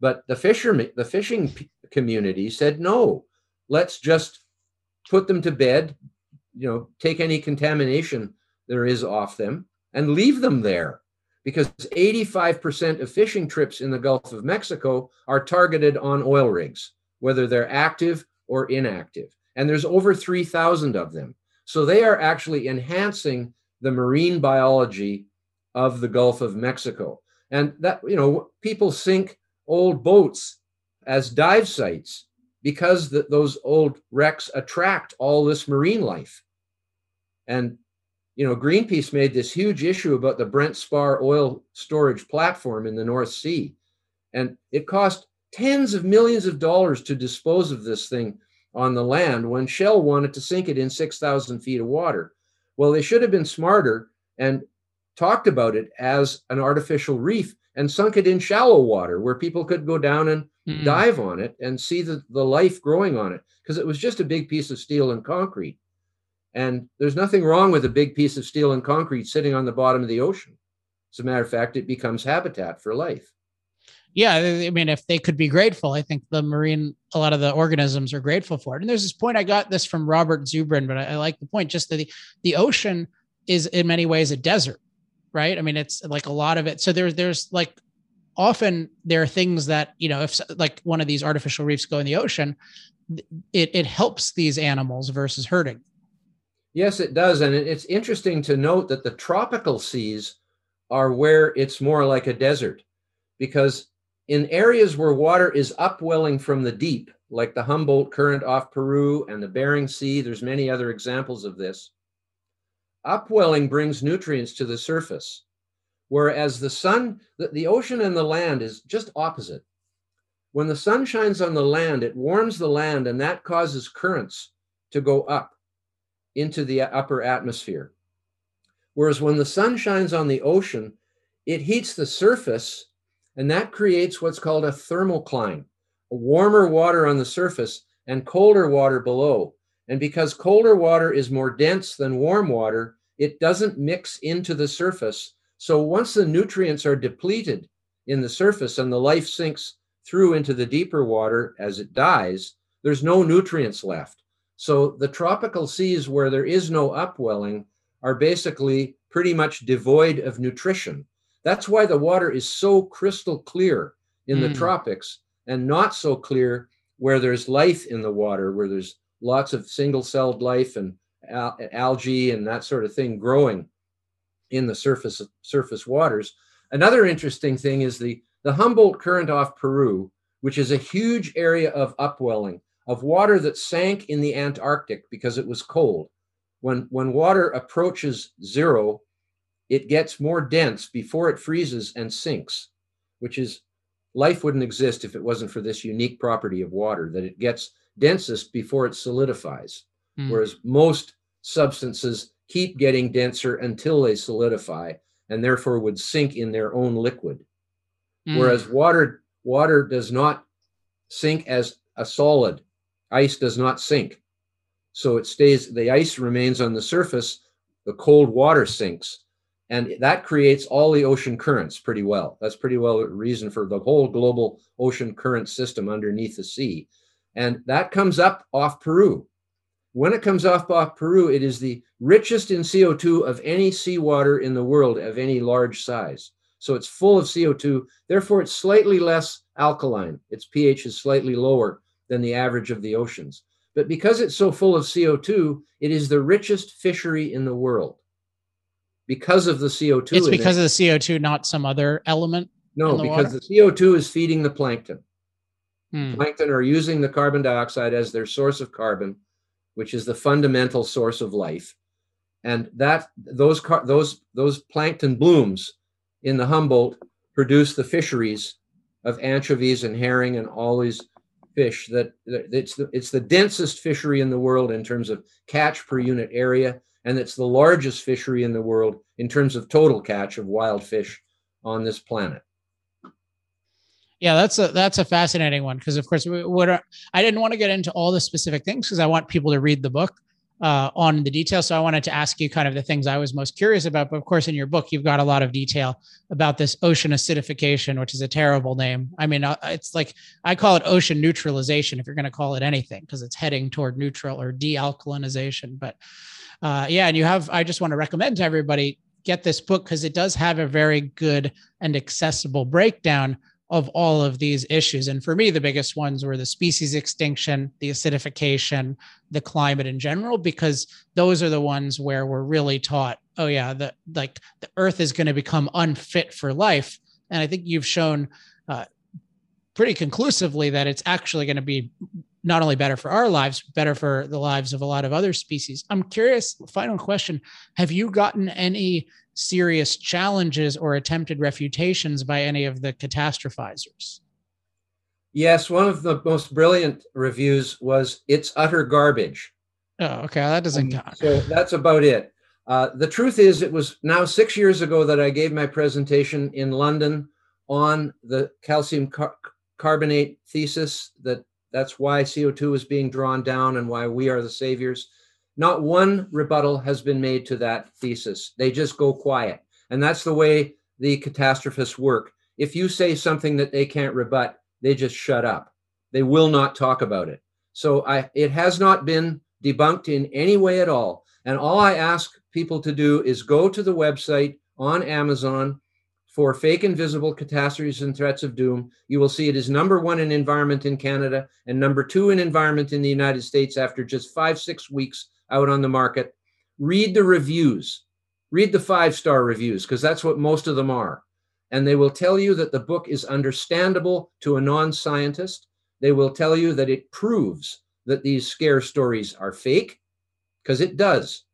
But the fishermen, the fishing community said, no, let's just put them to bed, you know, take any contamination there is off them and leave them there because 85% of fishing trips in the Gulf of Mexico are targeted on oil rigs, whether they're active or inactive. And there's over 3,000 of them. So they are actually enhancing the marine biology of the Gulf of Mexico. And that, you know, people sink old boats as dive sites because the, those old wrecks attract all this marine life. And you know, Greenpeace made this huge issue about the Brent Spar oil storage platform in the North Sea. And it cost tens of millions of dollars to dispose of this thing on the land when Shell wanted to sink it in 6,000 feet of water. Well, they should have been smarter and talked about it as an artificial reef and sunk it in shallow water where people could go down and mm. dive on it and see the, the life growing on it because it was just a big piece of steel and concrete. And there's nothing wrong with a big piece of steel and concrete sitting on the bottom of the ocean. As a matter of fact, it becomes habitat for life. Yeah, I mean, if they could be grateful, I think the marine, a lot of the organisms are grateful for it. And there's this point I got this from Robert Zubrin, but I, I like the point. Just that the the ocean is in many ways a desert, right? I mean, it's like a lot of it. So there's there's like often there are things that you know if like one of these artificial reefs go in the ocean, it it helps these animals versus hurting Yes, it does. And it's interesting to note that the tropical seas are where it's more like a desert because in areas where water is upwelling from the deep, like the Humboldt Current off Peru and the Bering Sea, there's many other examples of this. Upwelling brings nutrients to the surface, whereas the sun, the, the ocean and the land is just opposite. When the sun shines on the land, it warms the land and that causes currents to go up into the upper atmosphere. Whereas when the sun shines on the ocean, it heats the surface, and that creates what's called a thermocline, a warmer water on the surface, and colder water below. And because colder water is more dense than warm water, it doesn't mix into the surface. So once the nutrients are depleted in the surface and the life sinks through into the deeper water as it dies, there's no nutrients left. So the tropical seas where there is no upwelling are basically pretty much devoid of nutrition. That's why the water is so crystal clear in mm. the hmm. tropics and not so clear where there's life in the water, where there's lots of single celled life and al- algae and that sort of thing growing in the surface surface waters. Another interesting thing is the the Humboldt Current off Peru, which is a huge area of upwelling of water that sank in the Antarctic because it was cold. When when water approaches zero, it gets more dense before it freezes and sinks, which is life wouldn't exist if it wasn't for this unique property of water that it gets densest before it solidifies. Mm. Whereas most substances keep getting denser until they solidify and therefore would sink in their own liquid. Mm. Whereas water water does not sink as a solid. Ice does not sink. So it stays the ice remains on the surface, the cold water sinks and that creates all the ocean currents pretty well. That's pretty well reason for the whole global ocean current system underneath the sea. And that comes up off Peru. When it comes off off Peru, it is the richest in CO2 of any seawater in the world of any large size. So it's full of CO2. Therefore, it's slightly less alkaline. Its pH is slightly lower than the average of the oceans. But because it's so full of CO2, it is the richest fishery in the world because of the CO2. It's because it. of the CO2, not some other element. No, the because water? the CO2 is feeding the plankton. Hmm. Plankton are using the carbon dioxide as their source of carbon, which is the fundamental source of life. And that those car, those those plankton blooms in the Humboldt produce the fisheries of anchovies and herring and all these fish that it's the it's the densest fishery in the world in terms of catch per unit area and it's the largest fishery in the world in terms of total catch of wild fish on this planet. Yeah, that's a that's a fascinating one because of course what I didn't want to get into all the specific things because I want people to read the book uh, on the details. So I wanted to ask you kind of the things I was most curious about. But of course, in your book, you've got a lot of detail about this ocean acidification, which is a terrible name. I mean, uh, it's like I call it ocean neutralization if you're going to call it anything because it's heading toward neutral or dealkalinization. But uh, yeah, and you have, I just want to recommend to everybody get this book because it does have a very good and accessible breakdown of all of these issues. And for me, the biggest ones were the species extinction, the acidification, the climate in general, because those are the ones where we're really taught, oh yeah, the like the earth is going to become unfit for life. And I think you've shown uh, pretty conclusively that it's actually going to be not only better for our lives, better for the lives of a lot of other species. I'm curious, final question Have you gotten any serious challenges or attempted refutations by any of the catastrophizers? Yes, one of the most brilliant reviews was It's Utter Garbage. Oh, okay. That doesn't count. So that's about it. Uh, the truth is, it was now six years ago that I gave my presentation in London on the calcium car- carbonate thesis that that's why CO2 is being drawn down and why we are the saviors. Not one rebuttal has been made to that thesis. They just go quiet. And that's the way the catastrophists work. If you say something that they can't rebut, they just shut up. They will not talk about it. So I, it has not been debunked in any way at all. And all I ask people to do is go to the website on Amazon for fake invisible catastrophes and threats of doom, you will see it is number one in environment in Canada and number two in environment in the United States after just five, six weeks out on the market. Read the reviews, read the five star reviews, because that's what most of them are. And they will tell you that the book is understandable to a non scientist. They will tell you that it proves that these scare stories are fake, because it does.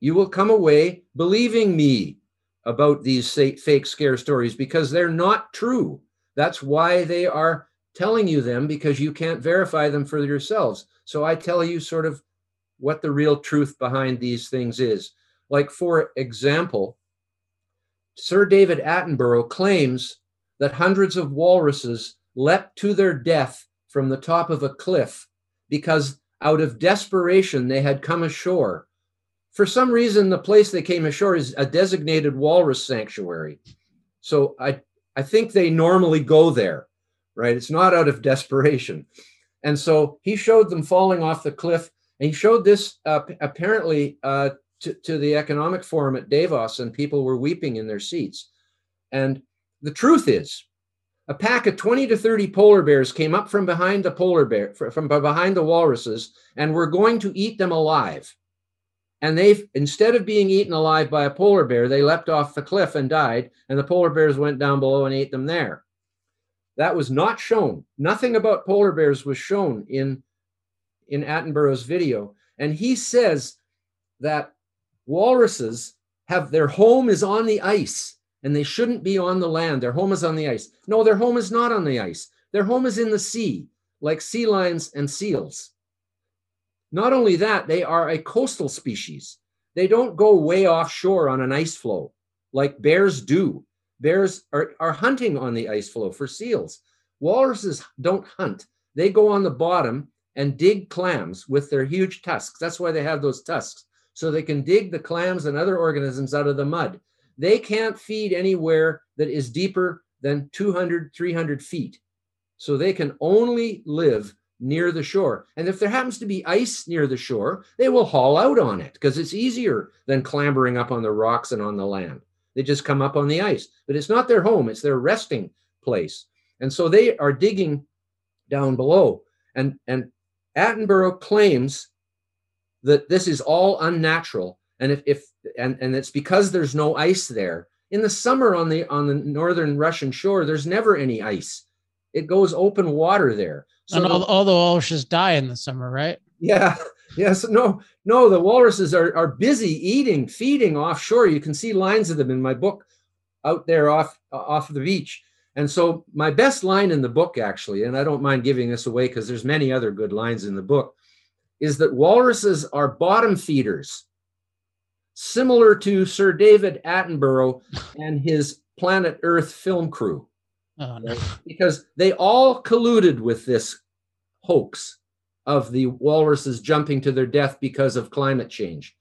You will come away believing me about these fake scare stories because they're not true. That's why they are telling you them because you can't verify them for yourselves. So I tell you sort of what the real truth behind these things is. Like, for example, Sir David Attenborough claims that hundreds of walruses leapt to their death from the top of a cliff because out of desperation they had come ashore. For some reason, the place they came ashore is a designated walrus sanctuary. So I, I think they normally go there, right? It's not out of desperation. And so he showed them falling off the cliff. And he showed this uh, apparently uh, to, to the economic forum at Davos, and people were weeping in their seats. And the truth is, a pack of 20 to 30 polar bears came up from behind the polar bear, from behind the walruses, and were going to eat them alive. And they, instead of being eaten alive by a polar bear, they leapt off the cliff and died, and the polar bears went down below and ate them there. That was not shown. Nothing about polar bears was shown in, in Attenborough's video. And he says that walruses have their home is on the ice and they shouldn't be on the land. Their home is on the ice. No, their home is not on the ice. Their home is in the sea, like sea lions and seals. Not only that, they are a coastal species. They don't go way offshore on an ice floe like bears do. Bears are, are hunting on the ice floe for seals. Walruses don't hunt. They go on the bottom and dig clams with their huge tusks. That's why they have those tusks, so they can dig the clams and other organisms out of the mud. They can't feed anywhere that is deeper than 200, 300 feet. So they can only live near the shore. And if there happens to be ice near the shore, they will haul out on it because it's easier than clambering up on the rocks and on the land. They just come up on the ice, but it's not their home, it's their resting place. And so they are digging down below. And, and Attenborough claims that this is all unnatural. And if, if and, and it's because there's no ice there. In the summer on the on the northern Russian shore, there's never any ice. It goes open water there. So and all, all the walruses die in the summer, right? Yeah. <laughs> Yes. No, no, the walruses are, are busy eating, feeding offshore. You can see lines of them in my book out there off off the beach. And so my best line in the book, actually, and I don't mind giving this away because there's many other good lines in the book, is that walruses are bottom feeders, similar to Sir David Attenborough and his Planet Earth film crew. Oh, no. Because they all colluded with this hoax of the walruses jumping to their death because of climate change.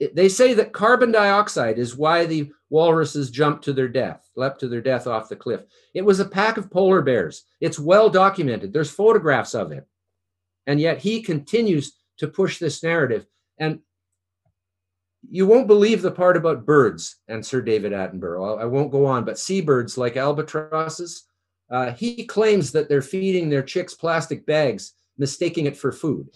It, they say that carbon dioxide is why the walruses jumped to their death, leapt to their death off the cliff. It was a pack of polar bears. It's well documented. There's photographs of it. And yet he continues to push this narrative. And you won't believe the part about birds and Sir David Attenborough. I won't go on, but seabirds like albatrosses, uh, he claims that they're feeding their chicks plastic bags mistaking it for food.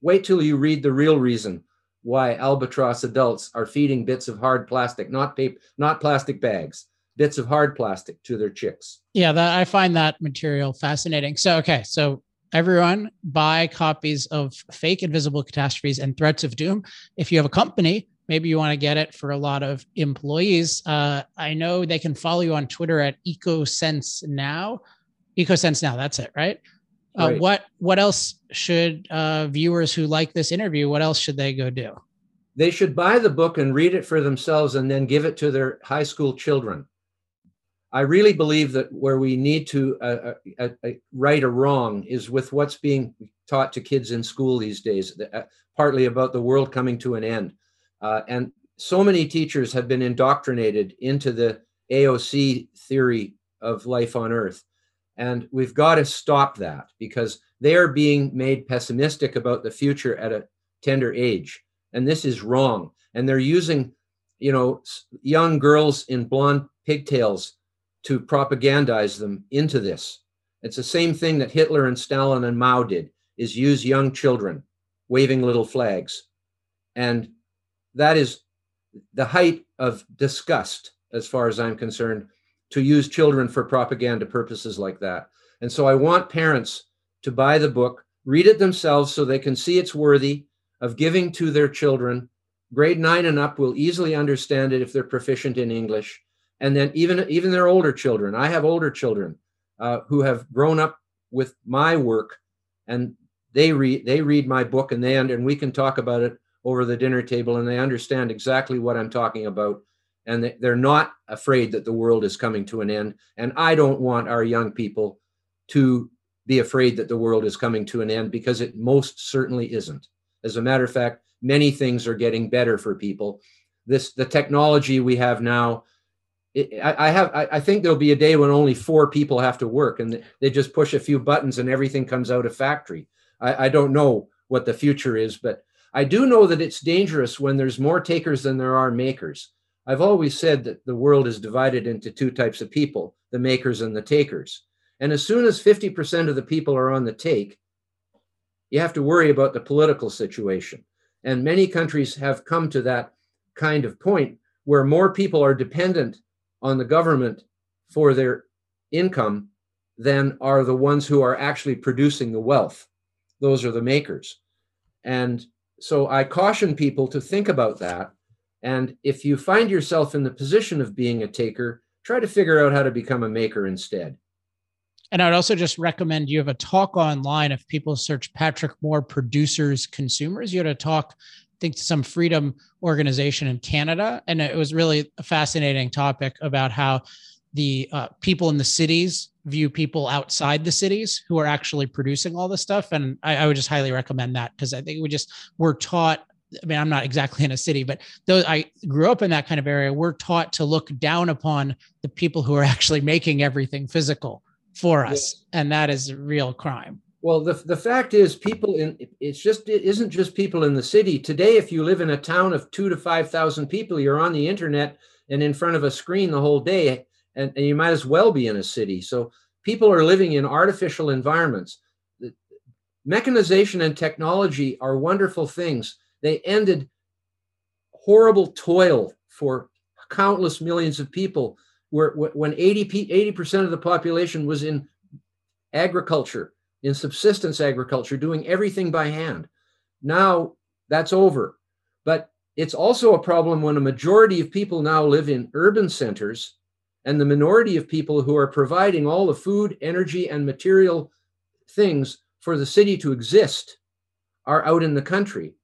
Wait till you read the real reason why albatross adults are feeding bits of hard plastic, not paper, not plastic bags, bits of hard plastic to their chicks. Yeah, that, I find that material fascinating. So, okay, so everyone buy copies of Fake Invisible Catastrophes and Threats of Doom. If you have a company, maybe you want to get it for a lot of employees. Uh, I know they can follow you on Twitter at EcoSense Now. EcoSense Now, that's it, right? Uh, what what else should uh, viewers who like this interview? What else should they go do? They should buy the book and read it for themselves, and then give it to their high school children. I really believe that where we need to uh, uh, uh right or wrong is with what's being taught to kids in school these days, uh, partly about the world coming to an end. and so many teachers have been indoctrinated into the AOC theory of life on Earth. And we've got to stop that because they are being made pessimistic about the future at a tender age. And this is wrong. And they're using, you know, young girls in blonde pigtails to propagandize them into this. It's the same thing that Hitler and Stalin and Mao did is use young children waving little flags. And that is the height of disgust as far as I'm concerned to use children for propaganda purposes like that. And so I want parents to buy the book, read it themselves so they can see it's worthy of giving to their children. Grade nine and up will easily understand it if they're proficient in English. And then even, even their older children. I have older children uh, who have grown up with my work and they read they read my book and they and we can talk about it over the dinner table and they understand exactly what I'm talking about and they're not afraid that the world is coming to an end. And I don't want our young people to be afraid that the world is coming to an end because it most certainly isn't. As a matter of fact, many things are getting better for people. This the technology we have now. I, have. I, I think there'll be a day when only four people have to work, and they just push a few buttons and everything comes out of factory. I, I don't know what the future is, but I do know that it's dangerous when there's more takers than there are makers. I've always said that the world is divided into two types of people the makers and the takers. And as soon as 50% of the people are on the take, you have to worry about the political situation. And many countries have come to that kind of point where more people are dependent on the government for their income than are the ones who are actually producing the wealth. Those are the makers. And so I caution people to think about that. And if you find yourself in the position of being a taker, try to figure out how to become a maker instead. And I'd also just recommend you have a talk online. If people search Patrick Moore producers, consumers, you had a talk, think, to some freedom organization in Canada. And it was really a fascinating topic about how the uh, people in the cities view people outside the cities who are actually producing all this stuff. And I, I would just highly recommend that because I think we just were taught I mean, I'm not exactly in a city, but though I grew up in that kind of area, we're taught to look down upon the people who are <laughs> actually making everything physical for us, yes. and that is a real crime. Well, the, the fact is, people in it's just it isn't just people in the city today. If you live in a town of two to five thousand people, you're on the internet and in front of a screen the whole day, and, and you might as well be in a city. So people are living in artificial environments. Mechanization and technology are wonderful things. They ended horrible toil for countless millions of people where when 80 percent of the population was in agriculture, in subsistence agriculture, doing everything by hand. Now that's over. But it's also a problem when a majority of people now live in urban centers and the minority of people who are providing all the food, energy, and material things for the city to exist are out in the country.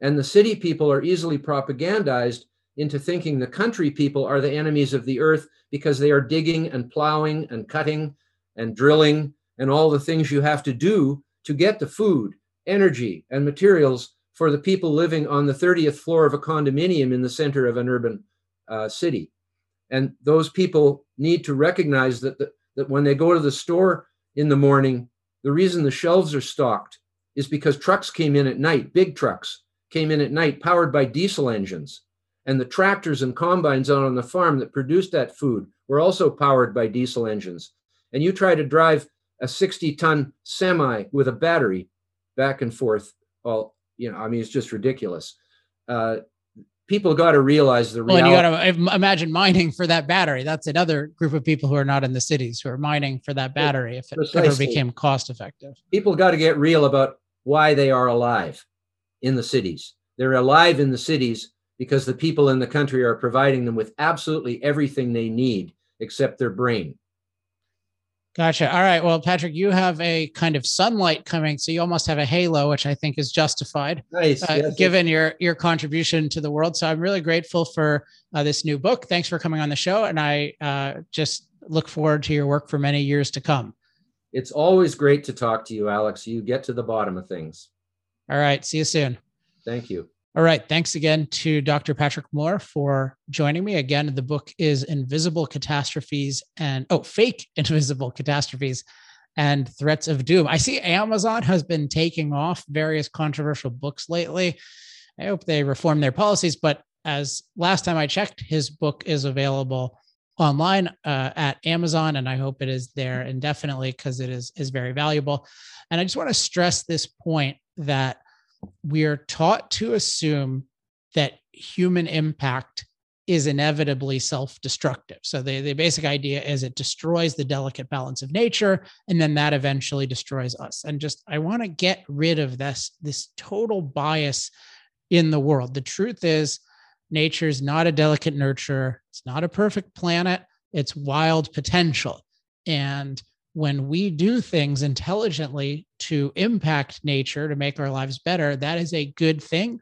And the city people are easily propagandized into thinking the country people are the enemies of the earth because they are digging and plowing and cutting and drilling and all the things you have to do to get the food, energy, and materials for the people living on the 30th floor of a condominium in the center of an urban uh, city. And those people need to recognize that, that when they go to the store in the morning, the reason the shelves are stocked is because trucks came in at night, big trucks came in at night powered by diesel engines and the tractors and combines out on the farm that produced that food were also powered by diesel engines. And you try to drive a 60 ton semi with a battery back and forth. Well, you know, I mean, it's just ridiculous. Uh, people got to realize the reality. Well, and you got to imagine mining for that battery. That's another group of people who are not in the cities who are mining for that battery if it Precisely. ever became cost effective. People got to get real about why they are alive in the cities. They're alive in the cities because the people in the country are providing them with absolutely everything they need except their brain. Gotcha. All right. Well, Patrick, you have a kind of sunlight coming, so you almost have a halo, which I think is justified, nice, uh, yes, given yes. your your contribution to the world. So I'm really grateful for uh, this new book. Thanks for coming on the show, and I uh, just look forward to your work for many years to come. It's always great to talk to you, Alex. You get to the bottom of things. All right. See you soon. Thank you. All right. Thanks again to Dr. Patrick Moore for joining me. Again, the book is Invisible Catastrophes and, oh, Fake <laughs> Invisible Catastrophes and Threats of Doom. I see Amazon has been taking off various controversial books lately. I hope they reform their policies. But as last time I checked, his book is available online uh, at Amazon, and I hope it is there indefinitely because it is is very valuable. And I just want to stress this point that we are taught to assume that human impact is inevitably self-destructive. So the, the basic idea is it destroys the delicate balance of nature, and then that eventually destroys us. And just I want to get rid of this, this total bias in the world. The truth is, nature is not a delicate nurture, it's not a perfect planet, it's wild potential. And when we do things intelligently to impact nature to make our lives better, that is a good thing.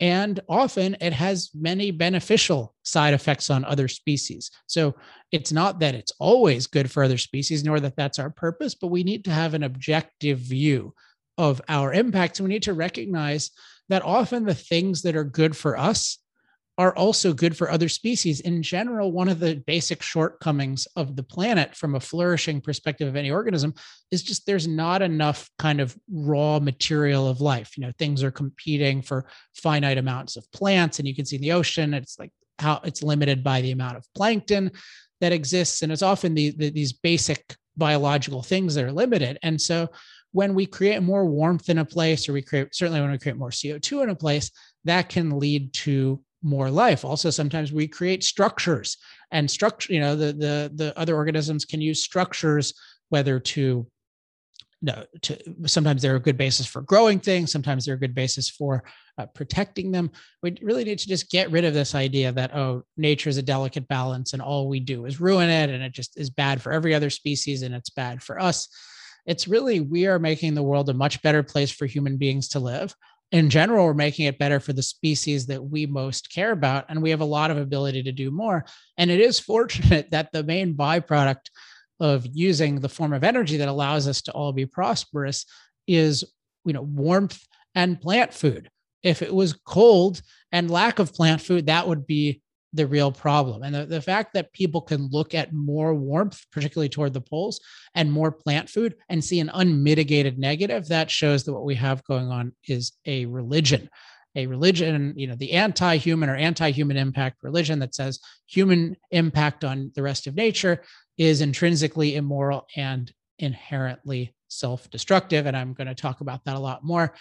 And often it has many beneficial side effects on other species. So it's not that it's always good for other species, nor that that's our purpose, but we need to have an objective view of our impacts. We need to recognize that often the things that are good for us are also good for other species. In general, one of the basic shortcomings of the planet from a flourishing perspective of any organism is just there's not enough kind of raw material of life. You know, things are competing for finite amounts of plants, and you can see in the ocean, it's like how it's limited by the amount of plankton that exists. And it's often the, the, these basic biological things that are limited. And so when we create more warmth in a place, or we create certainly when we create more CO2 in a place, that can lead to more life. Also sometimes we create structures and structure you know the the the other organisms can use structures whether to no to sometimes they're a good basis for growing things sometimes they're a good basis for uh, protecting them. We really need to just get rid of this idea that oh nature is a delicate balance and all we do is ruin it and it just is bad for every other species and it's bad for us. It's really we are making the world a much better place for human beings to live in general, we're making it better for the species that we most care about. And we have a lot of ability to do more. And it is <laughs> fortunate that the main byproduct of using the form of energy that allows us to all be prosperous is, you know, warmth and plant food. If it was cold and lack of plant food, that would be the real problem. And the, the fact that people can look at more warmth, particularly toward the poles, and more plant food and see an unmitigated negative, that shows that what we have going on is a religion. A religion, you know, the anti human or anti human impact religion that says human impact on the rest of nature is intrinsically immoral and inherently self destructive. And I'm going to talk about that a lot more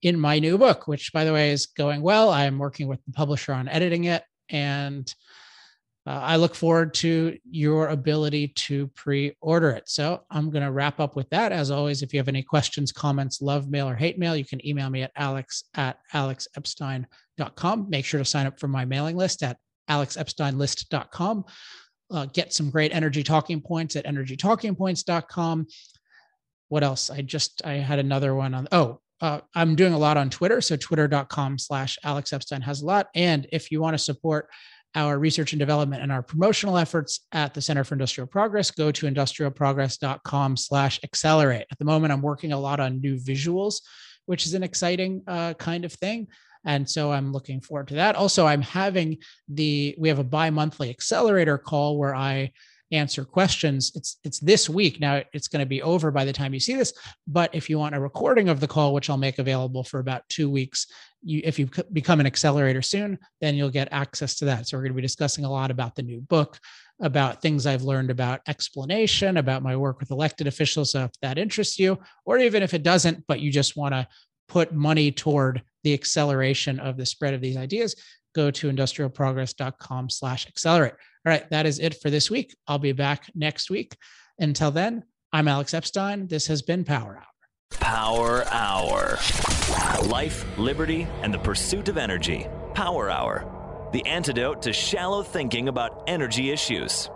in my new book, which, by the way, is going well. I'm working with the publisher on editing it and uh, I look forward to your ability to pre order it. So I'm going to wrap up with that. As always, if you have any questions, comments, love mail, or hate mail, you can email me at alex at alexepstein.com. Make sure to sign up for my mailing list at alexepsteinlist.com. Uh, get some great energy talking points at energytalkingpoints.com. What else? I just, I had another one on, oh, uh, I'm doing a lot on Twitter. So twitter.com slash Alex Epstein has a lot. And if you want to support our research and development and our promotional efforts at the Center for Industrial Progress, go to industrialprogress.com slash accelerate. At the moment, I'm working a lot on new visuals, which is an exciting uh, kind of thing. And so I'm looking forward to that. Also, I'm having the, we have a bi monthly accelerator call where I answer questions. It's it's this week. Now it's going to be over by the time you see this, but if you want a recording of the call which I'll make available for about 2 weeks, you if you become an accelerator soon, then you'll get access to that. So we're going to be discussing a lot about the new book, about things I've learned about explanation, about my work with elected officials. So if that interests you, or even if it doesn't, but you just want to put money toward the acceleration of the spread of these ideas, go to industrialprogress.com slash accelerate. All right, that is it for this week. I'll be back next week. Until then, I'm Alex Epstein. This has been Power Hour. Power Hour. Life, liberty, and the pursuit of energy. Power Hour. The antidote to shallow thinking about energy issues.